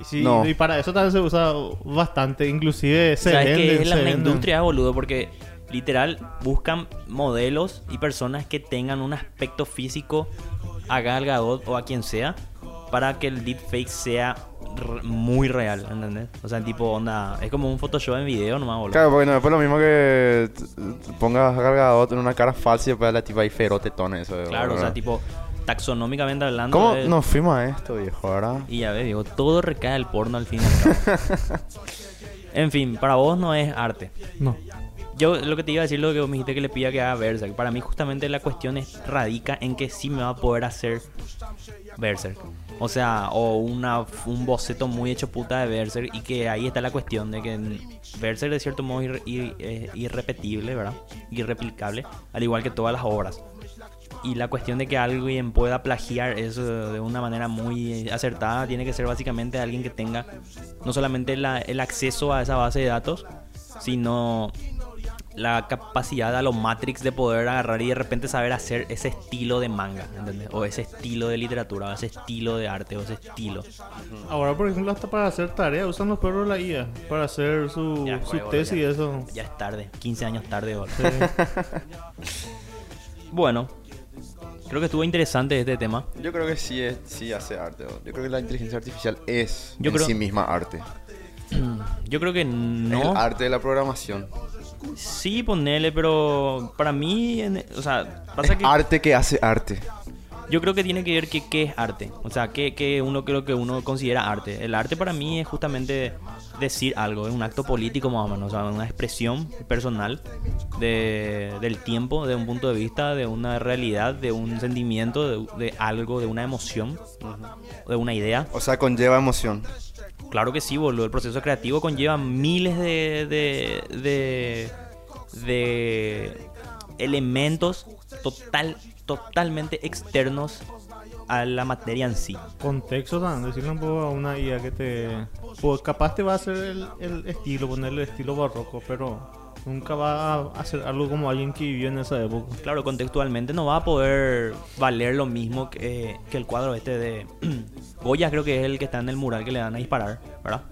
Y, sí, No. y para eso también se usa bastante, inclusive se ¿Sabes venden, que es la se una venden. industria, boludo? Porque literal buscan modelos y personas que tengan un aspecto físico a Gal Gadot o a quien sea para que el deepfake sea r- muy real, ¿entendés? O sea, tipo onda... Es como un Photoshop en video nomás, boludo. Claro, porque no es lo mismo que pongas cargador en una cara falsa y después la tipa ahí feroz tetona eso. Claro, o sea, tipo, taxonómicamente hablando... ¿Cómo es- nos fuimos a esto, viejo, verdad? Y ya ves, digo, todo recae al porno al fin y al cabo. en fin, para vos no es arte. No. Yo lo que te iba a decir, lo que vos me dijiste que le pida que haga Berserk. Para mí justamente la cuestión es, radica en que sí me va a poder hacer Berserk. O sea, o una, un boceto muy hecho puta de Berserk. Y que ahí está la cuestión de que Berserk de cierto modo irre- ir- es irrepetible, ¿verdad? Irreplicable. Al igual que todas las obras. Y la cuestión de que alguien pueda plagiar eso de una manera muy acertada tiene que ser básicamente alguien que tenga no solamente la- el acceso a esa base de datos, sino la capacidad a los Matrix de poder agarrar y de repente saber hacer ese estilo de manga, ¿entendés? O ese estilo de literatura, o ese estilo de arte, o ese estilo. Ahora, por ejemplo, hasta para hacer tareas usan los perros de la IA para hacer su, Ya, su tesis y ya. eso. Ya es tarde, 15 años tarde. Sí. Bueno, creo que estuvo interesante este tema. Yo creo que sí, es, sí hace arte. ¿no? Yo creo que la inteligencia artificial es Yo en creo- sí misma arte. Yo creo que no. El arte de la programación. Sí, ponele, pero para mí, en- o sea, pasa Es que arte que hace arte. yo creo que tiene que ver que qué es arte. O sea, que, que uno creo que uno considera arte. El arte para mí es justamente decir algo, es un acto político más o menos, o sea, una expresión personal de, del tiempo, de un punto de vista, de una realidad, de un sentimiento, de, de algo, de una emoción, de una idea. O sea, conlleva emoción. Claro que sí, boludo. El proceso creativo conlleva miles de, de, elementos total, totalmente externos a la materia en sí. Contexto también, decirle un poco a una IA que te... Pues capaz te va a hacer el, el estilo, ponerle estilo barroco, pero nunca va a hacer algo como alguien que vivió en esa época. Claro, contextualmente no va a poder valer lo mismo que, que el cuadro este de Goya, creo que es el que está en el mural que le dan a disparar, ¿verdad?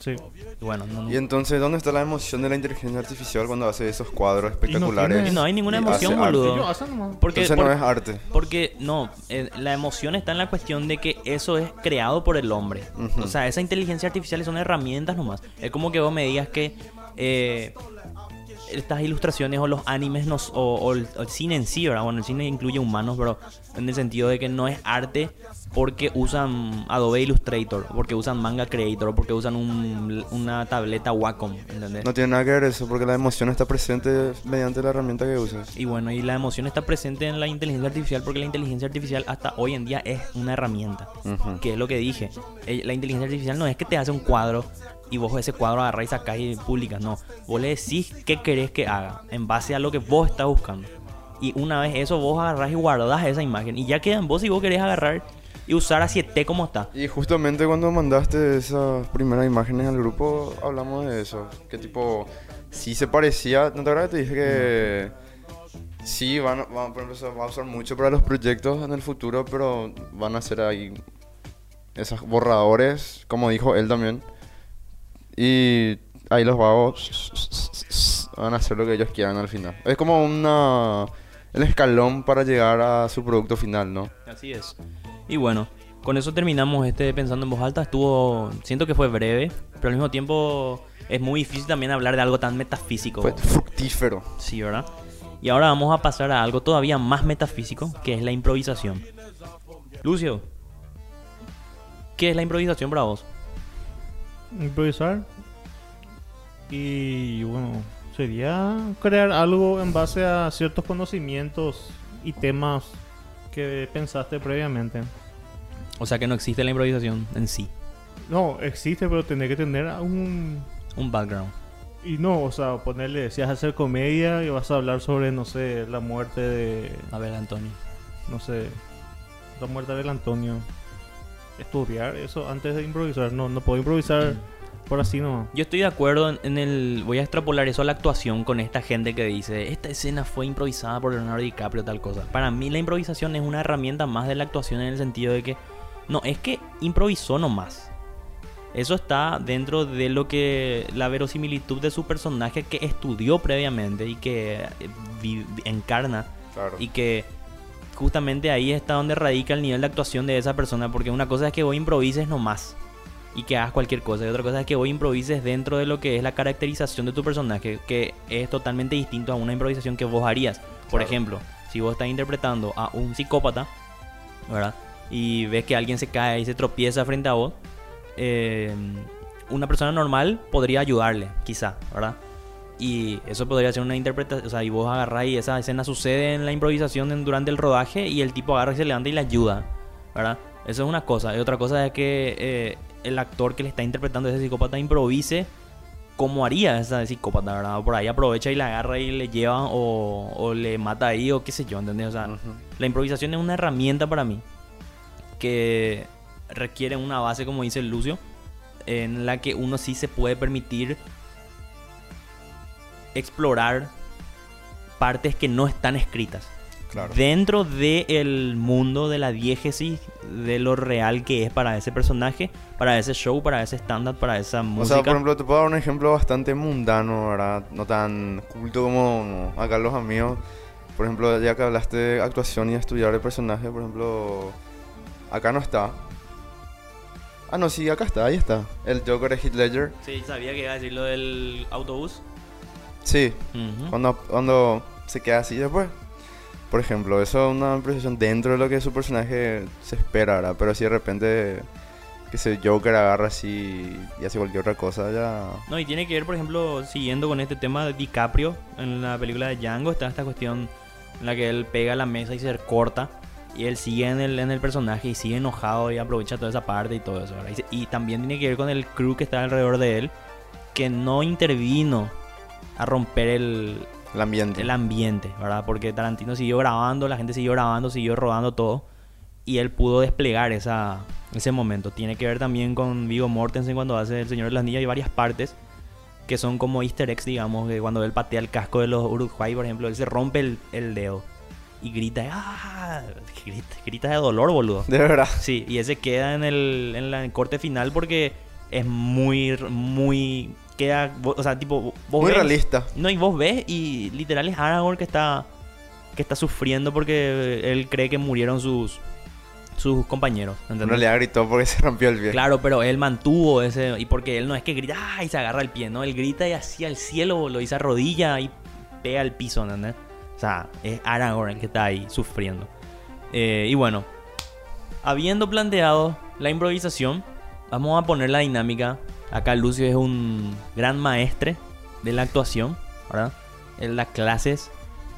Sí. Y bueno, no, no- Y entonces, ¿dónde está la emoción de la inteligencia artificial cuando hace esos cuadros espectaculares? tiene- y no hay ninguna emoción, boludo. Porque, Entonces por- no es arte. Porque no, eh, la emoción está en la cuestión de que eso es creado por el hombre. O sea, esa inteligencia artificial son herramientas nomás. Es como que vos me digas que eh, estas ilustraciones o los animes nos, o, o el, o el cine en sí, ¿verdad? Bueno, el cine incluye humanos, pero en el sentido de que no es arte porque usan Adobe Illustrator, porque usan Manga Creator, o porque usan un- una tableta Wacom, ¿entendés? No tiene nada que ver eso, porque la emoción está presente mediante la herramienta que uses. Y bueno, y la emoción está presente en la inteligencia artificial porque la inteligencia artificial hasta hoy en día es una herramienta. Ujú. Que es lo que dije. Eh, La inteligencia artificial no es que te hace un cuadro y vos ese cuadro agarrás y sacás y publicas. No. Vos le decís qué querés que haga en base a lo que vos estás buscando. Y una vez eso vos agarrás y guardás esa imagen. Y ya queda en vos si vos querés agarrar y usar a 7 como está. Y justamente cuando mandaste esas primeras imágenes al grupo, hablamos de eso. Que tipo, sí se parecía. ¿No te acuerdas te dije que sí, van, a- van- a usar mucho para los proyectos en el futuro, pero van a ser ahí esos borradores, como dijo él también. Y ahí los vagos van a hacer lo que ellos quieran al final. Es como una el escalón para llegar a su producto final, ¿no? Así es. Y bueno, con eso terminamos este Pensando en Voz Alta. Estuvo, siento que fue breve, pero al mismo tiempo es muy difícil también hablar de algo tan metafísico. Fue fructífero. Sí, ¿verdad? Y ahora vamos a pasar a algo todavía más metafísico, que es la improvisación. Lucio, ¿qué es la improvisación para vos? Improvisar y bueno sería crear algo en base a ciertos conocimientos y temas que pensaste previamente O sea que no existe la improvisación en sí, no existe pero tener que tener un un background. y no o sea ponerle si vas a hacer comedia y vas a hablar sobre no sé la muerte de A ver, Antonio. no sé la muerte de Abel Antonio estudiar eso antes de improvisar no no puedo improvisar por así nomás Yo estoy de acuerdo en, en el... Voy a extrapolar eso a la actuación con esta gente que dice, esta escena fue improvisada por Leonardo DiCaprio, tal cosa. Para mí la improvisación es una herramienta más de la actuación en el sentido de que... No, es que improvisó nomás. Eso está dentro de lo que... La verosimilitud de su personaje que estudió previamente y que eh, vi- encarna Claro. y que justamente ahí está donde radica el nivel de actuación de esa persona, porque una cosa es que vos improvises nomás y que hagas cualquier cosa, y otra cosa es que vos improvises dentro de lo que es la caracterización de tu personaje, que es totalmente distinto a una improvisación que vos harías. Por Claro. ejemplo, si vos estás interpretando a un psicópata, ¿verdad? Y ves que alguien se cae y se tropieza frente a vos, eh, una persona normal podría ayudarle, quizá, ¿verdad? Y eso podría ser una interpretación, o sea, y vos agarrás y esa escena sucede en la improvisación en- durante el rodaje y el tipo agarra y se levanta y le ayuda, ¿verdad? Eso es una cosa. Y otra cosa es que eh, el actor que le está interpretando a ese psicópata improvise como haría esa psicópata, ¿verdad? Por ahí aprovecha y la agarra y le lleva o, o le mata ahí o qué sé yo, ¿entendés? O sea, la improvisación es una herramienta para mí que requiere una base, como dice Lucio, en la que uno sí se puede permitir explorar partes que no están escritas. Claro. Dentro del mundo de la diégesis, de lo real que es para ese personaje, para ese show, para ese stand-up, para esa O música. sea, por ejemplo, te puedo dar un ejemplo bastante mundano, ¿verdad? No tan culto como acá los amigos. Por ejemplo, ya que hablaste de actuación y estudiar el personaje, por ejemplo, acá no está. Ah, no, sí, acá está, ahí está. El Joker de Heath Ledger. Sí, sabía que iba a decir lo del autobús. Sí, Ujú. cuando, cuando se queda así después. Por ejemplo, eso es una improvisación dentro de lo que su personaje se espera, ¿verdad? Pero si de repente que ese Joker agarra así y hace cualquier otra cosa, ya... No, y tiene que ver, por ejemplo, siguiendo con este tema de DiCaprio, en la película de Django está esta cuestión en la que él pega la mesa y se corta. Y él sigue en el, en el personaje y sigue enojado y aprovecha toda esa parte y todo eso. Y, se- y también tiene que ver con el crew que está alrededor de él, que no intervino a romper el, El ambiente. el ambiente, ¿verdad? Porque Tarantino siguió grabando, la gente siguió grabando, siguió rodando todo. Y él pudo desplegar esa, ese momento. Tiene que ver también con Vigo Mortensen cuando hace El Señor de las Niñas y varias partes que son como easter eggs, digamos, que cuando él patea el casco de los Uruguay, por ejemplo, él se rompe el, el dedo y grita, ¡ah! Grita, grita de dolor, boludo. De verdad. Sí, y ese queda en el, en la corte final porque es muy, muy... Queda, o sea, tipo, vos Muy ves- realista. no, y vos ves y literal es Aragorn que está que está sufriendo porque él cree que murieron sus sus compañeros, En ¿entendés? realidad gritó porque se rompió el pie. Claro, pero él mantuvo ese y porque él no es que grita y se agarra el pie, no, él grita y así al cielo, lo dice arrodilla y pega el piso, ¿entendés? O sea, es Aragorn el que está ahí sufriendo. Eh, y bueno, habiendo planteado la improvisación, vamos a poner la dinámica. Acá Lucio es un gran maestre de la actuación, ¿verdad? Él da clases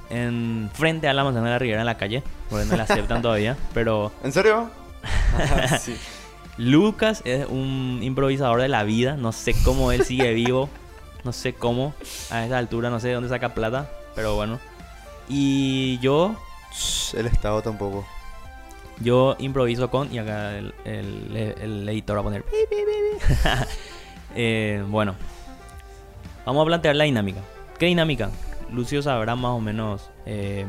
en frente a la manzana de la Ribera en la calle, porque no la aceptan todavía, pero ¿En serio? Ah, sí. Lucas es un improvisador de la vida. No sé cómo él sigue vivo. No sé cómo. A esa altura no sé de dónde saca plata. Pero bueno. Y yo, El Estado tampoco. yo improviso con. Y acá el, el- el editor va a poner. Eh, bueno. Vamos a plantear la dinámica. ¿Qué dinámica? Lucio sabrá más o menos. eh,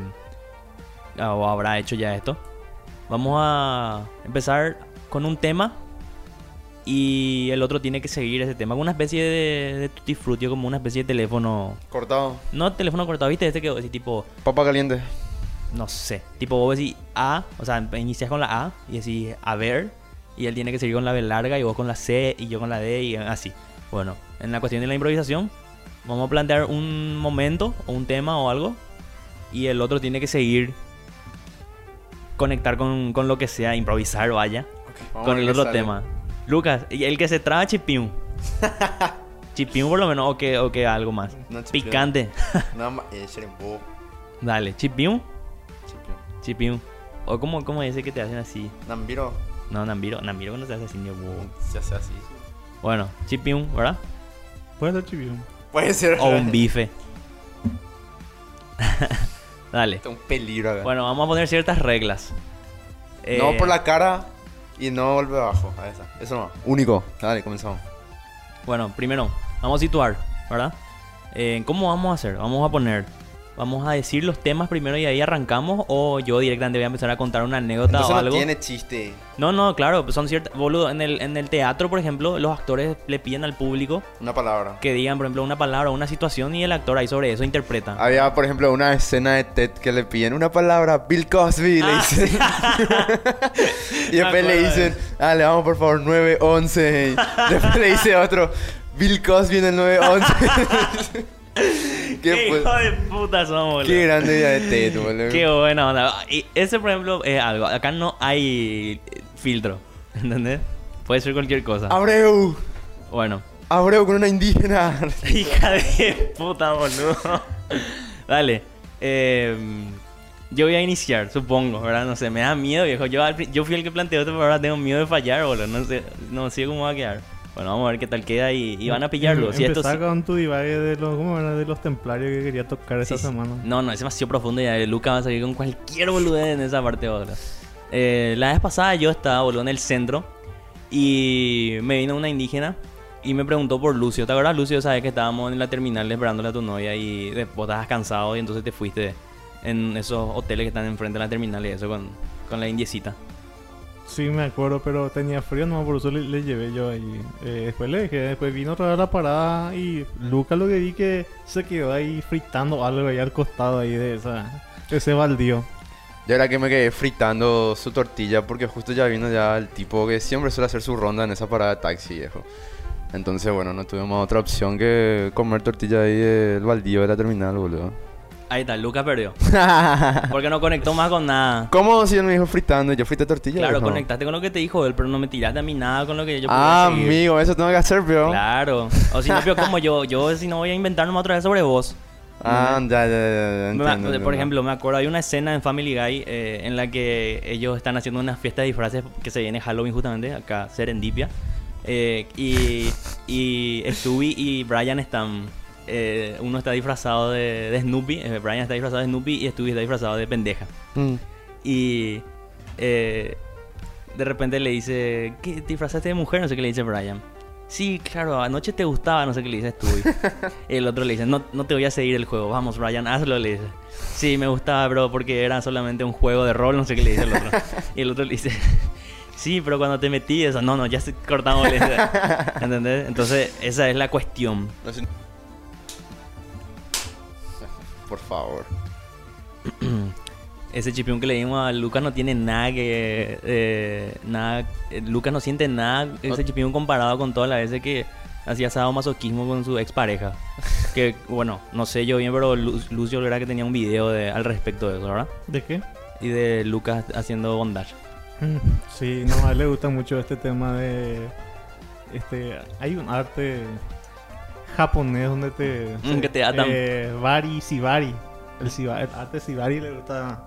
o habrá hecho ya esto. Vamos a empezar con un tema y el otro tiene que seguir ese tema. Una especie de, de tutti frutti, como una especie de teléfono. Cortado. No teléfono cortado, ¿viste? Este que vos decís tipo, Papa caliente. no sé. Tipo vos decís A, o sea, inicias con la A y decís a ver. Y él tiene que seguir con la B larga y vos con la C y yo con la D y así. Bueno, en la cuestión de la improvisación, vamos a plantear un momento o un tema o algo. Y el otro tiene que seguir conectar con, con lo que sea, improvisar, vaya con el otro sale. tema. Lucas, y el que se traba chipiún. chipiún por lo menos, o que, o que algo más. No. Picante. Nada más. Eh. Dale, Chipión. chipiún. O como, como ese que te hacen así. Nambiro. No, Nambiro, Nambiro no se hace así ni huevo. Se hace así. Bueno, chipiún, ¿verdad? Puede ser chivión. Puede ser. O un bife. Dale. Está un peligro acá. Bueno, vamos a poner ciertas reglas. No Eh, por la cara y no vuelve abajo. A esa. Eso no. Único. Dale, comenzamos. Bueno, primero, vamos a situar, ¿verdad? Eh, ¿Cómo vamos a hacer? Vamos a poner, vamos a decir los temas primero y ahí arrancamos o yo directamente voy a empezar a contar una anécdota Entonces o no algo. tiene chiste. No, no, claro, son ciertas, boludo, en el, en el teatro, por ejemplo, los actores le piden al público Una palabra. que digan, por ejemplo, una palabra una situación y el actor ahí sobre eso interpreta. Había, por ejemplo, una escena de Ted que le piden una palabra, Bill Cosby, le Ah, dicen. y después le dicen, dale, vamos por favor, 911. Y después le dice otro, Bill Cosby en el 911. ¡Qué hijo de puta somos, boludo! Qué grande idea de Ted, boludo. Qué buena onda. Y ese, por ejemplo, es algo. Acá no hay filtro, ¿entendés? Puede ser cualquier cosa. Abreu, Bueno, Abreu con una indígena. Hija de puta, boludo. Dale. eh, yo voy a iniciar, supongo, ¿verdad? No sé, me da miedo, viejo. Yo, yo fui el que planteó esto, pero ahora tengo miedo de fallar, boludo. No sé, no sé cómo va a quedar. Bueno, vamos a ver qué tal queda y, y van a pillarlo. Si esto con tu divague de los, ¿cómo era? de los templarios que quería tocar Sí, semana. No, no, es demasiado profundo ya. Lucas va a salir con cualquier boludez en esa parte, boludo. Eh, la vez pasada yo estaba, boludo, en el centro y me vino una indígena y me preguntó por Lucio. ¿Te acuerdas, Lucio? Sabes que estábamos en la terminal esperándole a tu novia y después estabas cansado y entonces te fuiste en esos hoteles que están enfrente de la terminal y eso con, con la indiecita. Sí, me acuerdo, pero tenía frío, no, por eso le, le llevé yo ahí. Eh, después le dejé, después vino otra vez la parada y Lucas lo que vi que se quedó ahí fritando algo ahí al costado ahí de esa, ese baldío. Yo era que me quedé fritando su tortilla porque justo ya vino ya el tipo que siempre suele hacer su ronda en esa parada de taxi, viejo. Entonces, bueno, no tuvimos otra opción que comer tortilla ahí del baldío de la terminal, boludo. Ahí está, Lucas perdió. Porque no conectó más con nada. ¿Cómo si él me dijo fritando? Yo frité tortilla. Claro, conectaste con lo que te dijo él, pero no me tiraste a mí nada con lo que yo Ah, amigo, eso tengo que hacer, pero. Claro. O si no, pero como yo, yo si no voy a inventar nomás otra vez sobre vos. Ah, ya, ya, ya, Me- entiendo, por ejemplo, me acuerdo, hay una escena en Family Guy eh, en la que ellos están haciendo una fiesta de disfraces que se viene Halloween justamente, acá Serendipia. Eh, y, y Stewie y Brian están... eh, uno está disfrazado de, de Snoopy, eh, Brian está disfrazado de Snoopy y Stewie está disfrazado de pendeja. Mm. Y eh, de repente le dice, ¿qué te disfrazaste de mujer? No sé qué le dice Brian. Sí, claro, anoche te gustaba, no sé qué le dice Stewie. el otro le dice, no, no te voy a seguir el juego, vamos Brian, hazlo, le dice. Sí, me gustaba, bro, porque era solamente un juego de rol, no sé qué le dice el otro. y el otro le dice, sí, pero cuando te metí eso, no, no, ya se cortamos. ¿Entendés? Entonces, esa es la cuestión. Por favor. Ese chipión que le dimos a Lucas no tiene nada que. eh, nada, eh, Lucas no siente nada. Ese chipión comparado con todas las veces que hacía sadomasoquismo con su expareja. Que, bueno, no sé yo bien, pero Lu- Lucio era que tenía un video de, al respecto de eso, ¿verdad? ¿De qué? Y de Lucas haciendo bondage. Mm, Sí, no, a él le gusta mucho este tema de... Este, hay un arte japonés donde te... Mm, que te atan. Eh, Bari, Sibari. El, siba- el arte Sibari le gusta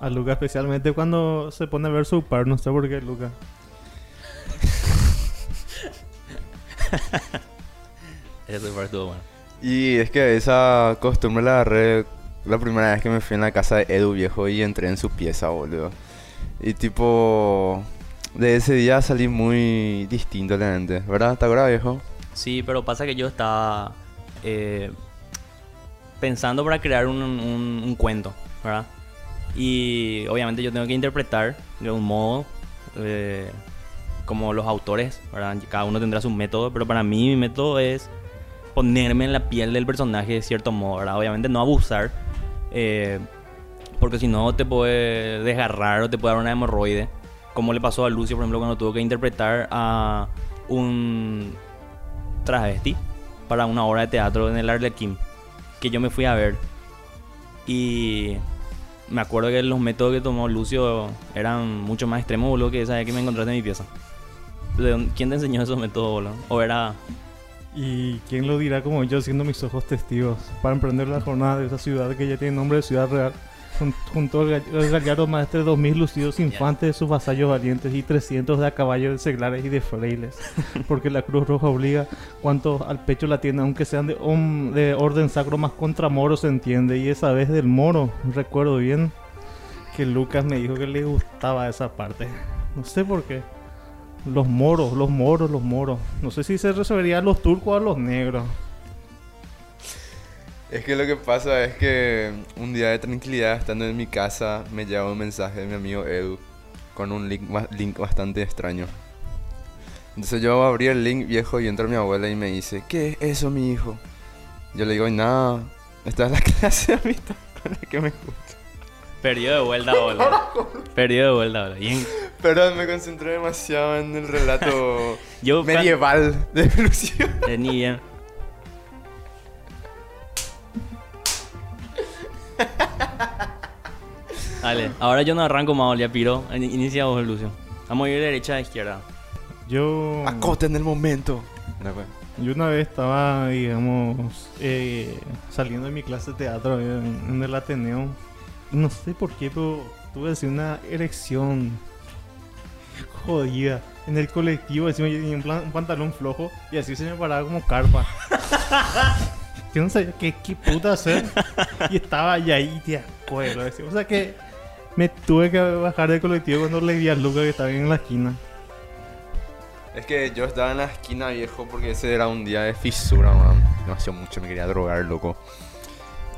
a Luca especialmente cuando se pone a ver su par. No sé por qué, Luca. Ese fue estuvo bueno. Y es que esa costumbre la agarré la primera vez que me fui en la casa de Edu viejo y entré en su pieza, boludo. Y tipo, de ese día salí muy distinto la gente, ¿verdad? ¿Te acuerdas, viejo? Sí, pero pasa que yo estaba eh, pensando para crear un, un- un cuento, ¿verdad? Y obviamente yo tengo que interpretar de un modo eh, como los autores, ¿verdad? Cada uno tendrá su método, pero para mí mi método es ponerme en la piel del personaje de cierto modo, ¿verdad? Obviamente no abusar, eh, porque si no te puede desgarrar o te puede dar una hemorroide, como le pasó a Lucio, por ejemplo, cuando tuvo que interpretar a un travesti para una obra de teatro en el Arlequín que yo me fui a ver y me acuerdo que los métodos que tomó Lucio eran mucho más extremos boludo que esa vez que me encontraste en mi pieza ¿De dónde- ¿quién te enseñó esos métodos boludo? o era ¿Y quién lo dirá como yo siendo mis ojos testigos para emprender la jornada de esa ciudad que ya tiene nombre de ciudad real? Jun- Junto al gall- al gallardo maestre de 2000 lucidos infantes de sus vasallos valientes y 300 de a caballo de seglares y de frailes. Porque la Cruz Roja obliga cuanto al pecho la tiene, aunque sean de, hom- de orden sacro, más contra moro se entiende. Y esa vez del moro, recuerdo bien que Lucas me dijo que le gustaba esa parte. No sé por qué. Los moros, los moros, los moros. No sé si se refería a los turcos o a los negros. Es que lo que pasa es que un día de tranquilidad, estando en mi casa, me llega un mensaje de mi amigo Edu con un link, link bastante extraño. Entonces yo abrí el link viejo y entra mi abuela y me dice, ¿qué es eso, mi hijo? Yo le digo, nada, esta es la clase de amistad con la que me gusta. perdió de vuelta boludo perdió de vuelta boludo Bien. Pero me concentré demasiado en el relato yo medieval de Lucio. Eh, ni bien Dale, ahora yo no arranco más, ya piro. In- Inicia vos, Lucio. Vamos a ir de derecha a izquierda. Yo, Acote en el momento. Yo una vez estaba, digamos, eh, saliendo de mi clase de teatro en, en el Ateneo. No sé por qué, pero tuve así una erección jodida. En el colectivo, encima yo tenía un, plan- un pantalón flojo y así se me paraba como carpa. yo no sabía qué, qué puta hacer. Y estaba allá ahí, tía, lo decía. O sea que me tuve que bajar del colectivo cuando le vi a Luca que estaba en la esquina. Es que yo estaba en la esquina viejo porque ese era un día de fisura, man. Demasiado mucho, me quería drogar, loco.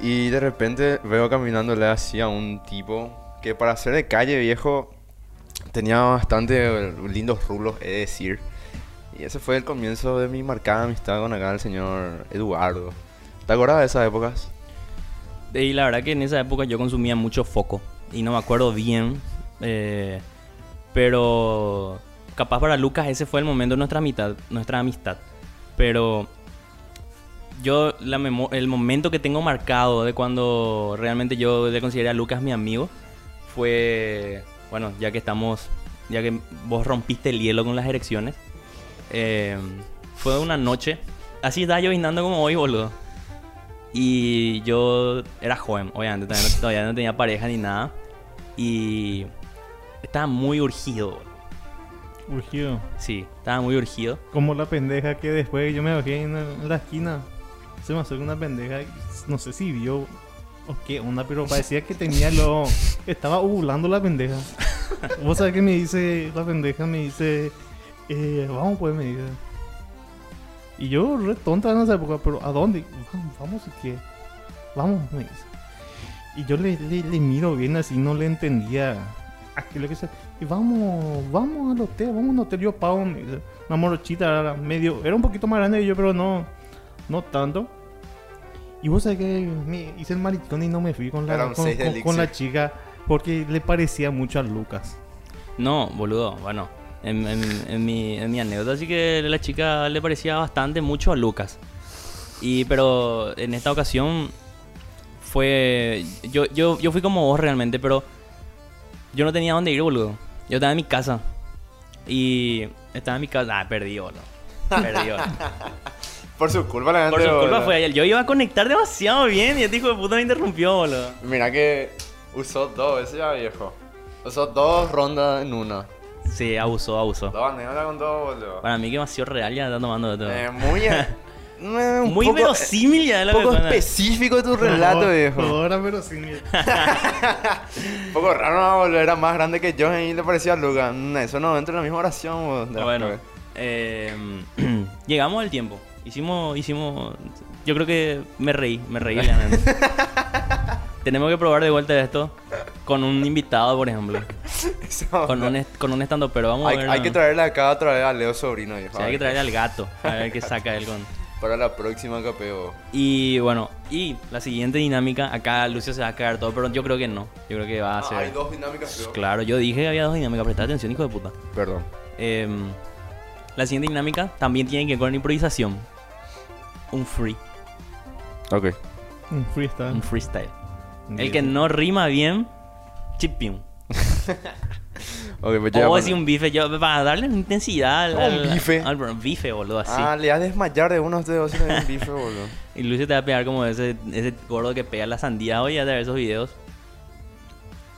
Y de repente veo caminándole así a un tipo que para ser de calle viejo tenía bastante lindos rulos, he de decir. Y ese fue el comienzo de mi marcada amistad con acá el señor Eduardo. ¿Te acuerdas de esas épocas? Y la verdad que en esa época yo consumía mucho foco. Y no me acuerdo bien. eh, pero capaz para Lucas ese fue el momento de nuestra amistad. Nuestra amistad. Pero yo la el momento que tengo marcado de cuando realmente yo le consideré a Lucas mi amigo fue, bueno, ya que estamos, ya que vos rompiste el hielo con las erecciones, eh, fue una noche, así estaba llovinando como hoy, boludo. Y yo era joven, obviamente, todavía no, todavía no tenía pareja ni nada. Y estaba muy urgido. Urgido. Sí, estaba muy urgido. Como la pendeja que después yo me bajé en, la esquina. Se me acercó una pendeja, no sé si vio o qué onda, pero parecía que tenía lo... Estaba ovulando la pendeja. Vos sabés que me dice, la pendeja me dice, eh, vamos pues, me dice. Y yo re tonta en esa época, pero ¿a dónde? Vamos, vamos y qué. Vamos, me dice. Y yo le, le, le miro bien así, no le entendía aquello que se... Y vamos, vamos al hotel, vamos al hotel, yo pago, me dice. Una morochita, era medio... Era un poquito más grande que yo, pero no, no tanto. Y vos sabés que me hice el maricón y no me fui con la, con, con- con la chica porque le parecía mucho a Lucas. No, boludo, bueno, en, en- en mi, en mi anécdota así que la chica le parecía bastante mucho a Lucas. Y pero en esta ocasión fue yo, yo, yo fui como vos realmente, pero yo no tenía dónde ir, boludo. Yo estaba en mi casa. Y estaba en mi casa. Ah, perdí, boludo. Perdí, boludo. Por su culpa la gente. Por su culpa boludo. fue ayer. Yo iba a conectar demasiado bien y este hijo de puta me interrumpió, boludo. Mira que usó dos veces ya, viejo. Usó dos rondas en una. Sí, con dos, boludo. Para mí que demasiado real ya está tomando de todo. Eh, muy... un Muy poco- verosímil ya poco cuenta. específico tu relato, viejo. Ahora, pero sí. Un poco raro, no, boludo. Era más grande que yo y le parecía a Luca. Mm, Eso no entra en la misma oración, boludo. Bueno, eh, llegamos al tiempo. Hicimos, hicimos. Yo creo que me reí, me reí. Tenemos que probar de vuelta esto con un invitado, por ejemplo. Con un, con un estando, pero vamos hay, a ver. hay que traerle acá otra vez a Leo Sobrino. Sí, hay que traerle al gato. A ver qué saca él con. Para la próxima capeo. Y bueno, y la siguiente dinámica. Acá Lucio se va a caer todo, pero yo creo que no. Yo creo que va a Ah, ser. hay dos dinámicas, creo. Claro, yo dije que había dos dinámicas. Presta atención, hijo de puta. Perdón. Em, la siguiente dinámica también tiene que ver con improvisación. Un free, Ok. Un freestyle. un freestyle. El que no rima bien, chipium. Ok, pues O decís un bife, yo, para darle intensidad al, Un bife. al- al bife, boludo, así. Ah, le vas a desmayar de uno de ustedes dos si un bife, boludo. Y Lucio te va a pegar como ese, ese gordo que pega la sandía hoy a ver esos videos.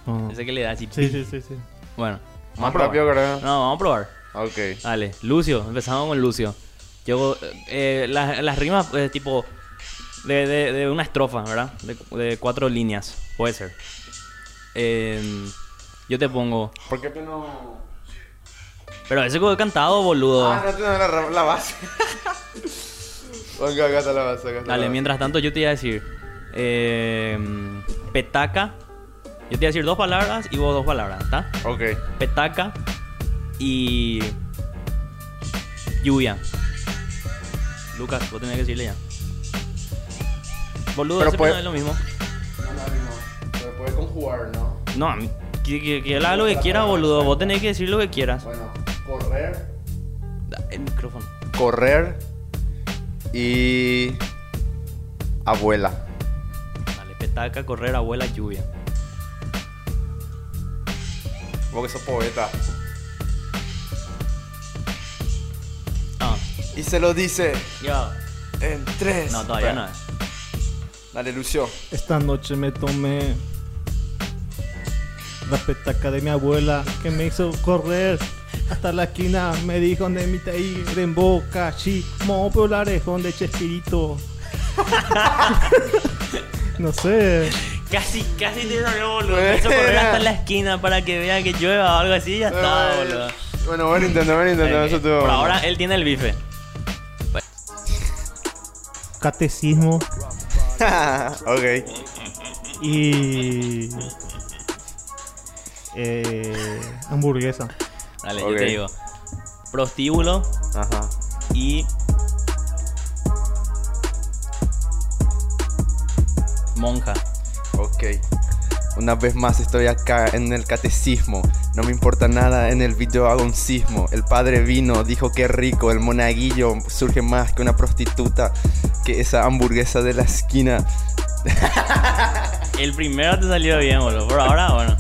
Ah. Ese que le da así. Sí, sí, sí, sí. Bueno. Más rápido, creo. No, vamos a probar. Ok. Dale, Lucio, empezamos con Lucio. Yo, eh, las, las rimas, eh, tipo, de, de, de una estrofa, ¿verdad? De, de cuatro líneas, puede ser. Em, yo te pongo. ¿Por qué no.? Pero ese que he cantado, boludo. Ah, no la, ra- la base. Venga, acá está la base. Acá está Dale, la mientras tanto yo te iba a decir. em, petaca. Yo te iba a decir dos palabras y vos dos palabras, ¿está? Ok. Petaca y. Lluvia. Lucas, vos tenés que decirle ya. Boludo, Pero ese puede- no es lo mismo. No, no, no. Pero puede conjugar, ¿no? No, a mí- que, que, que él haga lo que quiera, boludo. Vos tenés que decir lo que quieras. Bueno, correr. Da- El micrófono. Correr. Y. Abuela. Dale, petaca, correr, abuela, lluvia. Vos que sos poeta. Ah, Y se lo dice yo. en tres. No, todavía no es. Dale, Lucio. Esta noche me tomé la petaca de mi abuela que me hizo correr hasta la esquina. Me dijo de mi ir en boca, chi, mo polarejón de Chespirito. no sé. Casi, casi te salió, boludo. Me hizo correr hasta la esquina para que vea que llueva o algo así y ya está, boludo. Bueno, buen intento, buen intento. Eh, Eso Por ahora él tiene el bife. Catecismo ok. y. eh, hamburguesa. Dale, Ok. yo te digo. Prostíbulo Ajá. y. Monja. Ok. Una vez más estoy acá en el catecismo. No me importa nada, en el video hago un sismo. El padre vino, dijo que rico. El monaguillo surge más que una prostituta. Que esa hamburguesa de la esquina. El primero te salió bien, boludo. Por ahora, bueno.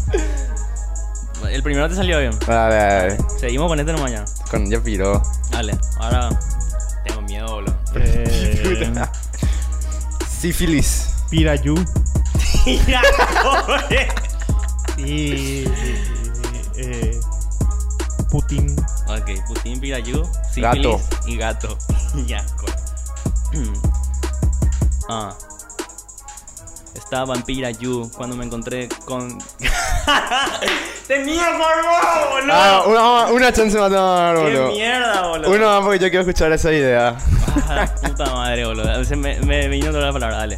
El primero te salió bien. Dale, dale. Seguimos con este nomás ya. Con ya piró. Dale, ahora. Tengo miedo, boludo. Eh, Sífilis. Pirayú pobre. y. eh, Putin. ok, Putin, Pirayú, Gato. sífilis y gato. ya. ah. Estaba en Pirayú cuando me encontré con. ¡Tenía forma, boludo! Ah, una, una chance más, no, ¡Qué boludo. mierda, boludo! Uno más porque yo quiero escuchar esa idea. Ah, puta madre, boludo. Se me, me vino toda la palabra, dale.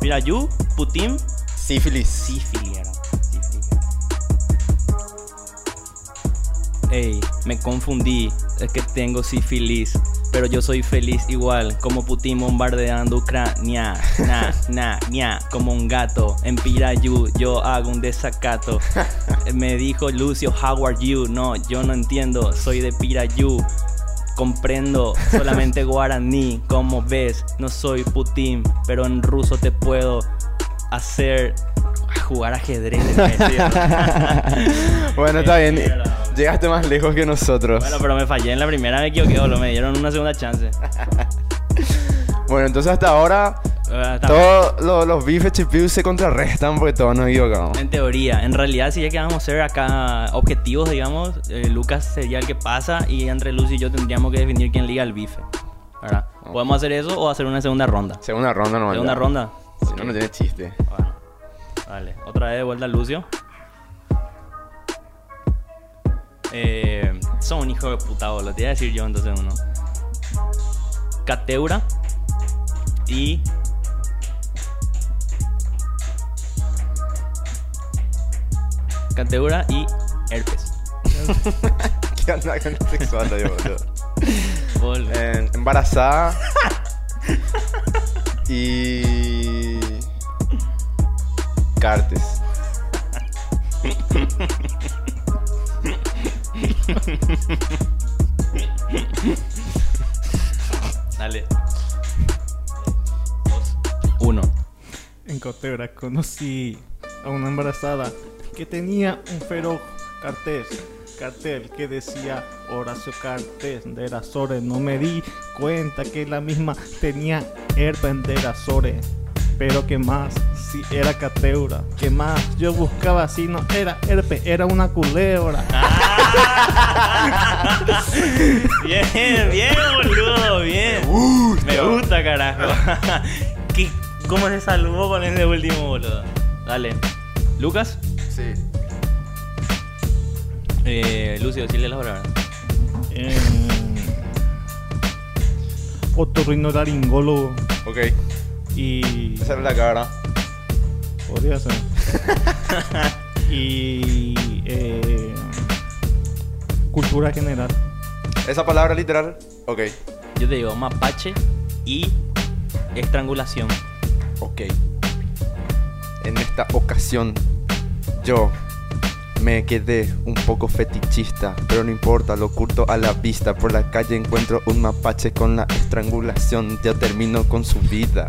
Pirayú, Putin, Sífilis. sífilis era. Sífilis. Ey, me confundí. Es que tengo sífilis. Pero yo soy feliz igual. Como Putin bombardeando Ucrania. Na, na, ña. Como un gato. En Pirayú yo hago un desacato. Me dijo Lucio, how are you? No, yo no entiendo. Soy de Pirayú. Comprendo solamente guaraní, como ves, no soy Putin, pero en ruso te puedo hacer. jugar ajedrez bueno, está bien. Llegaste más lejos que nosotros. Bueno, pero me fallé en la primera, me equivoqué, boludo. Me dieron una segunda chance. Bueno, entonces hasta ahora Ah, está- todos los, los bifes chipius se contrarrestan porque todos nos equivocamos. En teoría, en realidad, si ya que vamos a ser acá objetivos, digamos, eh, Lucas sería el que pasa y entre Luz y yo tendríamos que definir quién liga el bife. ¿Verdad? ¿Podemos hacer eso o hacer una segunda ronda? Segunda ronda nomás. ¿Segunda ronda? Si no, no tiene chiste. Bueno, vale. Otra vez de vuelta Lucio. Eh, son un hijo de puta, boludo. Te iba a decir yo entonces uno. Cateura y. Cateura y herpes. ¿Qué onda con el sexual ahí, boludo? Bol- Eh, embarazada. y. Cartes. Dale. Dos, uno. En Cotebra conocí a una embarazada que tenía un feroz cartel, cartel que decía Horacio Cartes de Erasores. No me di cuenta que la misma tenía herpes de Erasores. Pero que más, si era cateura. Que más, yo buscaba si no era herpes, era una culebra. Bien, bien, boludo, bien. Me gusta, carajo. ¿Qué- ¿Cómo se salvó con ese último, boludo? Dale. Lucas, Sí. eh, Lucio, decirle las palabras. Eh, otorrinolaringólogo Ok. Y Esa era la cara. Podría ser. y eh, cultura general. Esa palabra literal. Ok. Yo te digo mapache y estrangulación. Ok. En esta ocasión, yo me quedé un poco fetichista, pero no importa, lo oculto a la vista. Por la calle encuentro un mapache con la estrangulación, yo termino con su vida.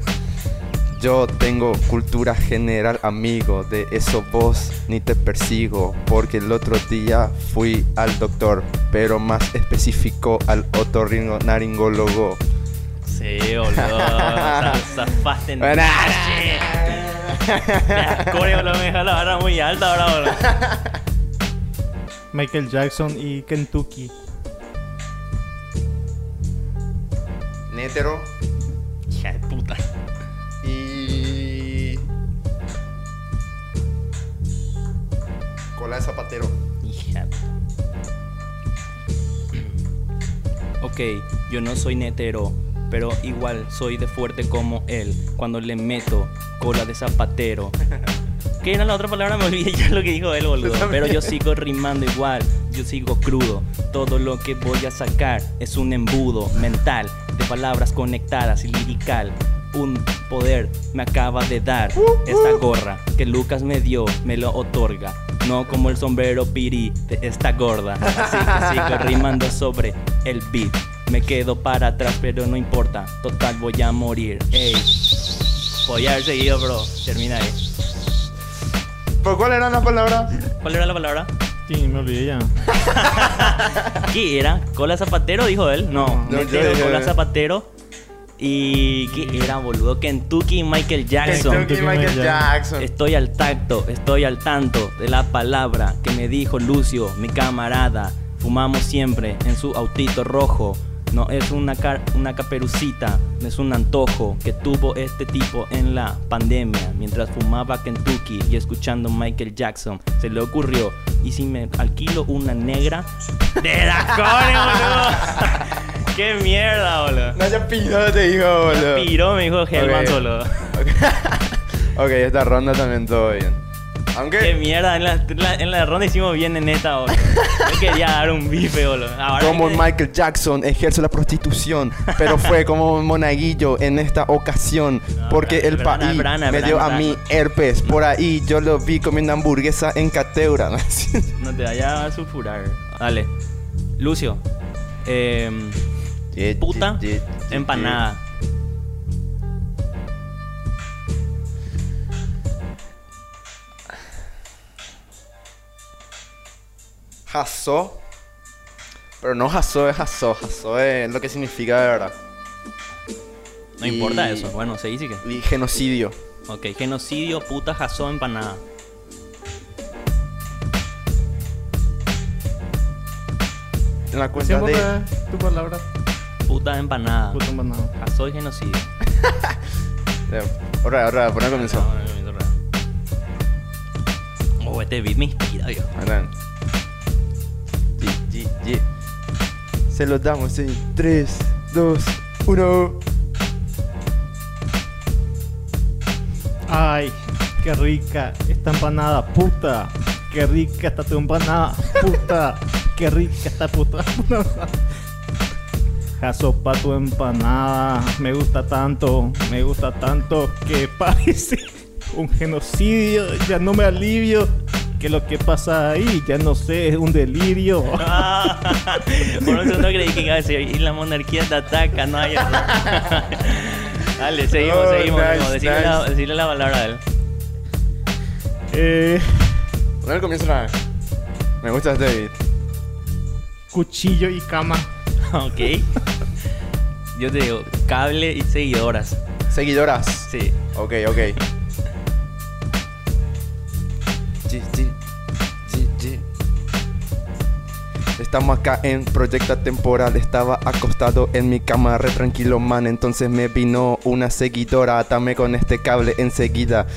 Yo tengo cultura general, amigo, de eso vos ni te persigo, porque el otro día fui al doctor, pero más específico al otorrinolaringólogo. Sí, boludo. Za- Zafaste en Buena. Coreo lo me deja la barra muy alta ahora, boludo. Michael Jackson y Kentucky. Nétero Cola de zapatero. Hija. Ok, yo no soy netero, pero igual soy de fuerte como él. Cuando le meto cola de zapatero. ¿Qué era la otra palabra? Me olvidé ya lo que dijo él, boludo. Pero yo sigo rimando igual, yo sigo crudo. Todo lo que voy a sacar es un embudo mental de palabras conectadas y lirical. Un poder me acaba de dar esta gorra que Lucas me dio, me lo otorga. No como el sombrero piri de esta gorda. Así que sigo rimando sobre el beat. Me quedo para atrás, pero no importa. Total, voy a morir. Ey. Podía haber seguido, bro. Termina ahí. ¿Por cuál eran las palabras? ¿Cuál era la palabra? Sí, me olvidé ya. ¿Qué era? ¿Cola zapatero? Dijo él. No, No, yo dije- cola zapatero. ¿Y qué era, boludo? Kentucky y Michael Jackson. Kentucky Michael Jackson. Estoy al tacto, estoy al tanto de la palabra que me dijo Lucio, mi camarada. Fumamos siempre en su autito rojo. No es una, car- una caperucita, no es un antojo que tuvo este tipo en la pandemia. Mientras fumaba Kentucky y escuchando Michael Jackson, se le ocurrió, ¿y si me alquilo una negra? ¡De la core, boludo! ¡Qué mierda, boludo! No haya pillado, te digo, boludo. Piró, me dijo Hellman Ok. solo. ok, esta ronda también todo bien. Qué Aunque, mierda, en la, en la- ronda hicimos bien en esta, boludo. Yo quería dar un bife, boludo. Ahora como que- Michael Jackson ejerce la prostitución, pero fue como un monaguillo en esta ocasión, No, porque Brana, el Brana, país Brana, me dio a mí herpes. Por ahí yo lo vi comiendo hamburguesa en Cateura. No te vaya a sulfurar. Dale. Lucio. em, puta empanada. Hasso. Pero no Hasso es Hasso. Hasso es lo que significa de verdad. No importa eso. Bueno, se dice que. Genocidio. Ok, genocidio, puta, Hasso, empanada. La. Tu palabra. Puta, empanada. Puta empanada. Jasó y genocidio. vez, otra vez, poner comienzo. No, no, no, no, no. Oh, este beat me inspira, G. Se los damos en 3, 2, 1. Ay, qué rica esta empanada, puta. Qué rica está tu empanada, puta. Qué rica esta puta Jaso pa' tu empanada. Me gusta tanto, me gusta tanto que parece un genocidio. Ya no me alivio. Que lo que pasa ahí, ya no sé, es un delirio. Ah, por un segundo creí que iba a decir, y la monarquía te ataca, no hay Dale, seguimos, Oh, seguimos. nice, seguimos. Decirle, nice. la, decirle la palabra a él. Eh, vez. Me gusta este beat. cuchillo y cama. Ok. Yo te digo, cable y seguidoras. Seguidoras. Sí. Ok, ok. G, G, G, G. Estamos acá en Proyecta Temporal. Estaba acostado en mi cama, re tranquilo, man. Entonces me vino una seguidora. Atame con este cable enseguida.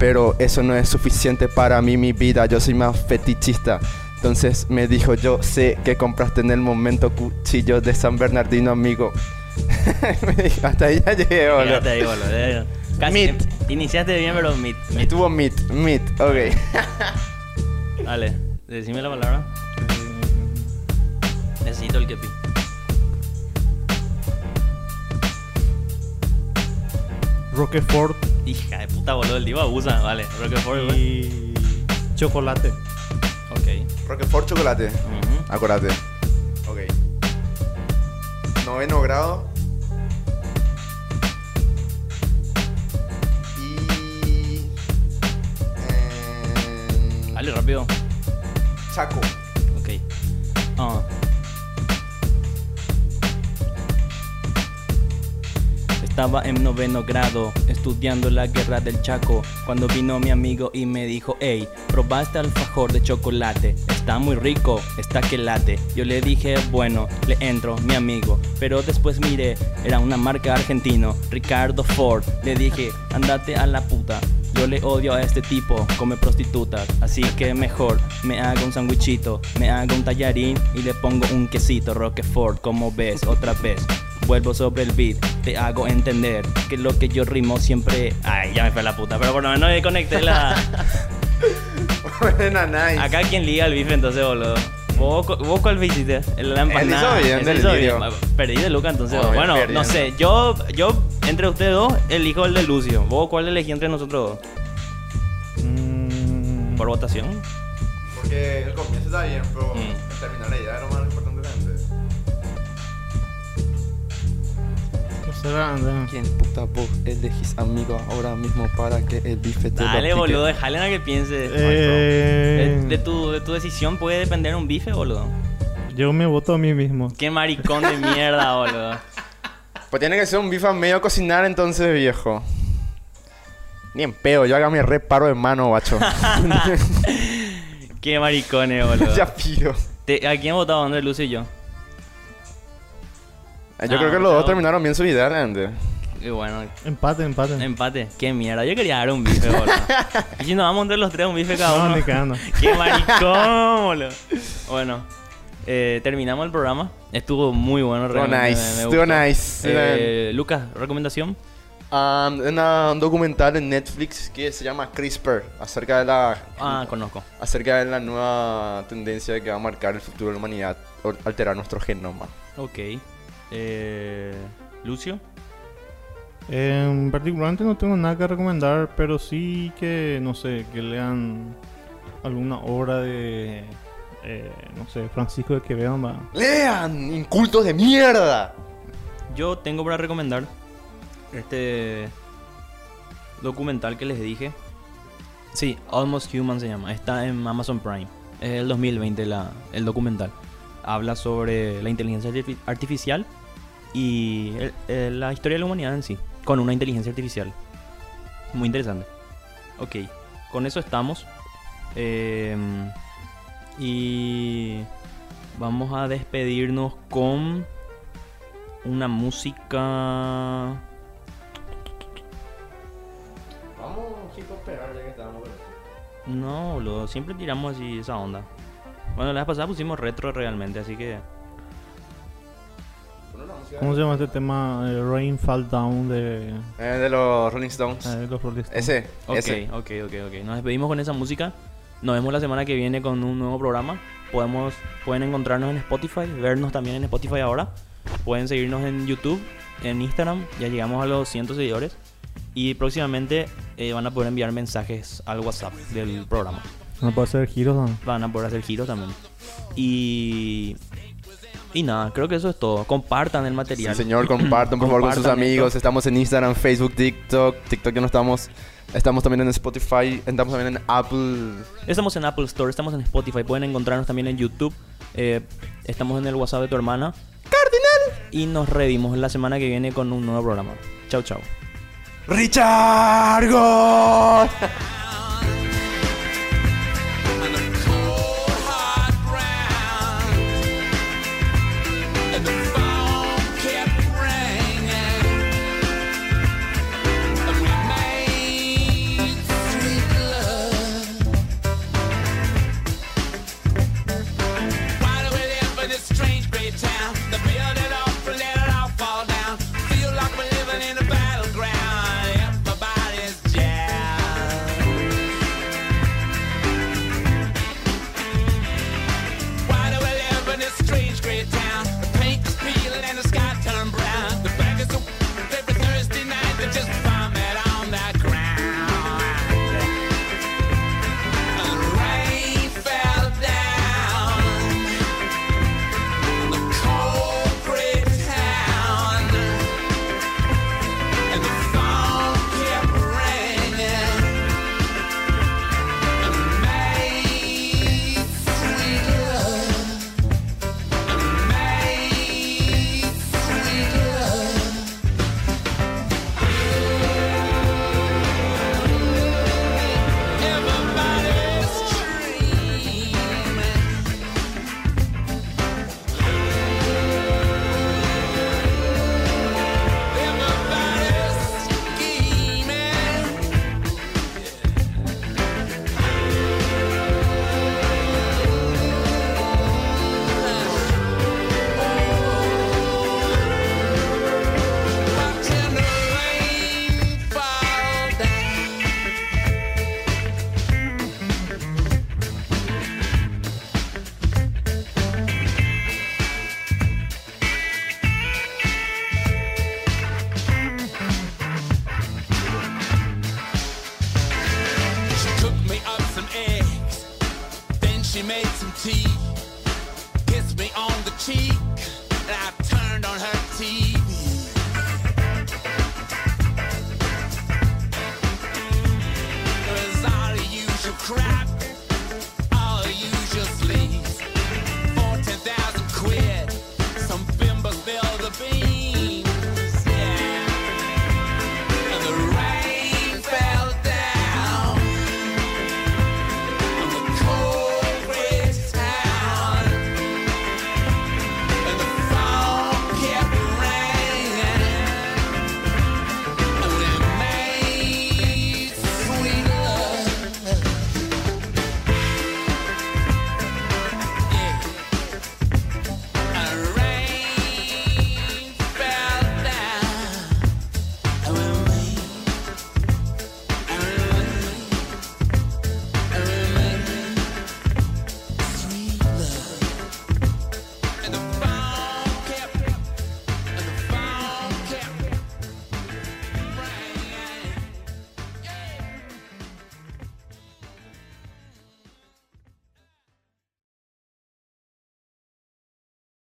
Pero eso no es suficiente para mí, mi vida. Yo soy más fetichista. Entonces me dijo, yo sé que compraste en el momento cuchillo de San Bernardino, amigo. Hasta ahí ya llegué, boludo. Ya te digo, boludo. Casi Meat. em- Iniciaste bien, pero mid. mid. Estuvo meat, meat, ok. Dale, decime la palabra. Necesito el kepi. Roquefort Hija de puta, boludo, el divo abusa. Vale, Roquefort, güey. y chocolate. Ok. Roquefort chocolate. Ok. Noveno grado. Y. em, Dale, rápido. Chaco. Ok. Ah. Estaba en noveno grado estudiando la guerra del Chaco cuando vino mi amigo y me dijo, hey, probaste alfajor de chocolate, está muy rico, está que late. Yo le dije, bueno, le entro, mi amigo, pero después miré, era una marca argentino, Ricardo Ford. Le dije, andate a la puta. Yo le odio a este tipo, come prostitutas, así que mejor me hago un sandwichito, me hago un tallarín y le pongo un quesito Roquefort, como ves, otra vez. Vuelvo sobre el beat, te hago entender que lo que yo rimo siempre... Ay, ya me fue la puta, pero por lo menos me conecté la... Buena, nice. Acá quien liga el bife entonces, boludo. ¿Vos, vos cuál? El- La empanada. hizo bien Él del hizo. Perdí de Luca entonces. Bien, bueno, no perdiendo. sé. Yo, yo, entre ustedes dos, elijo el de Lucio. ¿Vos cuál elegí entre nosotros dos? Mm, Por votación. Porque el comienzo está bien, pero Mm. terminar la idea era lo más importante de anda. ¿Quién puta vos elegís amigo ahora mismo para que el bife te Dale, lo boludo, déjale a que piense. De, Eh, de tu, de tu decisión puede depender un bife, boludo. Yo me voto a mí mismo. Qué maricón de mierda, boludo. Pues tiene que ser un bife a medio cocinar entonces, viejo. Ni en pedo, yo haga mi reparo de mano, guacho. Qué maricones, boludo. ya pido. ¿A quién votaba? ¿Dónde Lucio y yo? Yo creo que los dos terminaron bien su idea, realmente. Y bueno, Empate, empate. empate. Qué mierda. Yo quería dar un bife, boludo. y si nos vamos entre los tres, un bife cada No, uno. ni cagando. Qué maricón, boludo. Bueno, eh, terminamos el programa. Estuvo muy bueno, Estuvo nice, me- me estuvo nice. Eh, Lucas, ¿recomendación? Um, una- un documental en Netflix que se llama CRISPR, acerca de la Ah, conozco. acerca de la nueva tendencia que va a marcar el futuro de la humanidad, alterar nuestro genoma. Ok. Eh, Lucio. En particularmente no tengo nada que recomendar, pero sí que, no sé, que lean alguna obra de, eh, no sé, Francisco de Quevedo. ¡Lean! ¡Incultos de mierda! Yo tengo para recomendar este documental que les dije. Sí, Almost Human se llama. Está en Amazon Prime. Es del 2020 la, el documental. Habla sobre la inteligencia artifi- artificial y el- el- la historia de la humanidad en sí, con una inteligencia artificial. Muy interesante. Ok, con eso estamos. Em, y vamos a despedirnos con una música... Vamos, chicos, a esperar ya que estamos. No, boludo, siempre tiramos así esa onda. Bueno, la vez pasada pusimos retro realmente, así que... ¿Cómo se llama este tema? Eh, Rain Fall Down de, Eh, de los Rolling Stones. eh, los Rolling Stones. Ese, Ok, ese. ok, ok, ok. Nos despedimos con esa música. Nos vemos la semana que viene con un nuevo programa. Podemos, pueden encontrarnos en Spotify, vernos también en Spotify ahora. Pueden seguirnos en YouTube, en Instagram. Ya llegamos a los 100 seguidores. Y próximamente eh, van a poder enviar mensajes al WhatsApp del programa. No puede hacer giros, ¿no? Van a poder hacer giros también. Y... Y nada, creo que eso es todo. Compartan el Sí, material. señor, compartan por favor con sus amigos. esto. Estamos en Instagram, Facebook, TikTok. TikTok ya no estamos. Estamos también en Spotify. Estamos también en Apple. Estamos en Apple Store, estamos en Spotify, pueden encontrarnos también en YouTube. eh, estamos en el WhatsApp de tu hermana. ¡Cardinal! Y nos revimos la semana que viene con un nuevo programa. Chau, chau. ¡Richard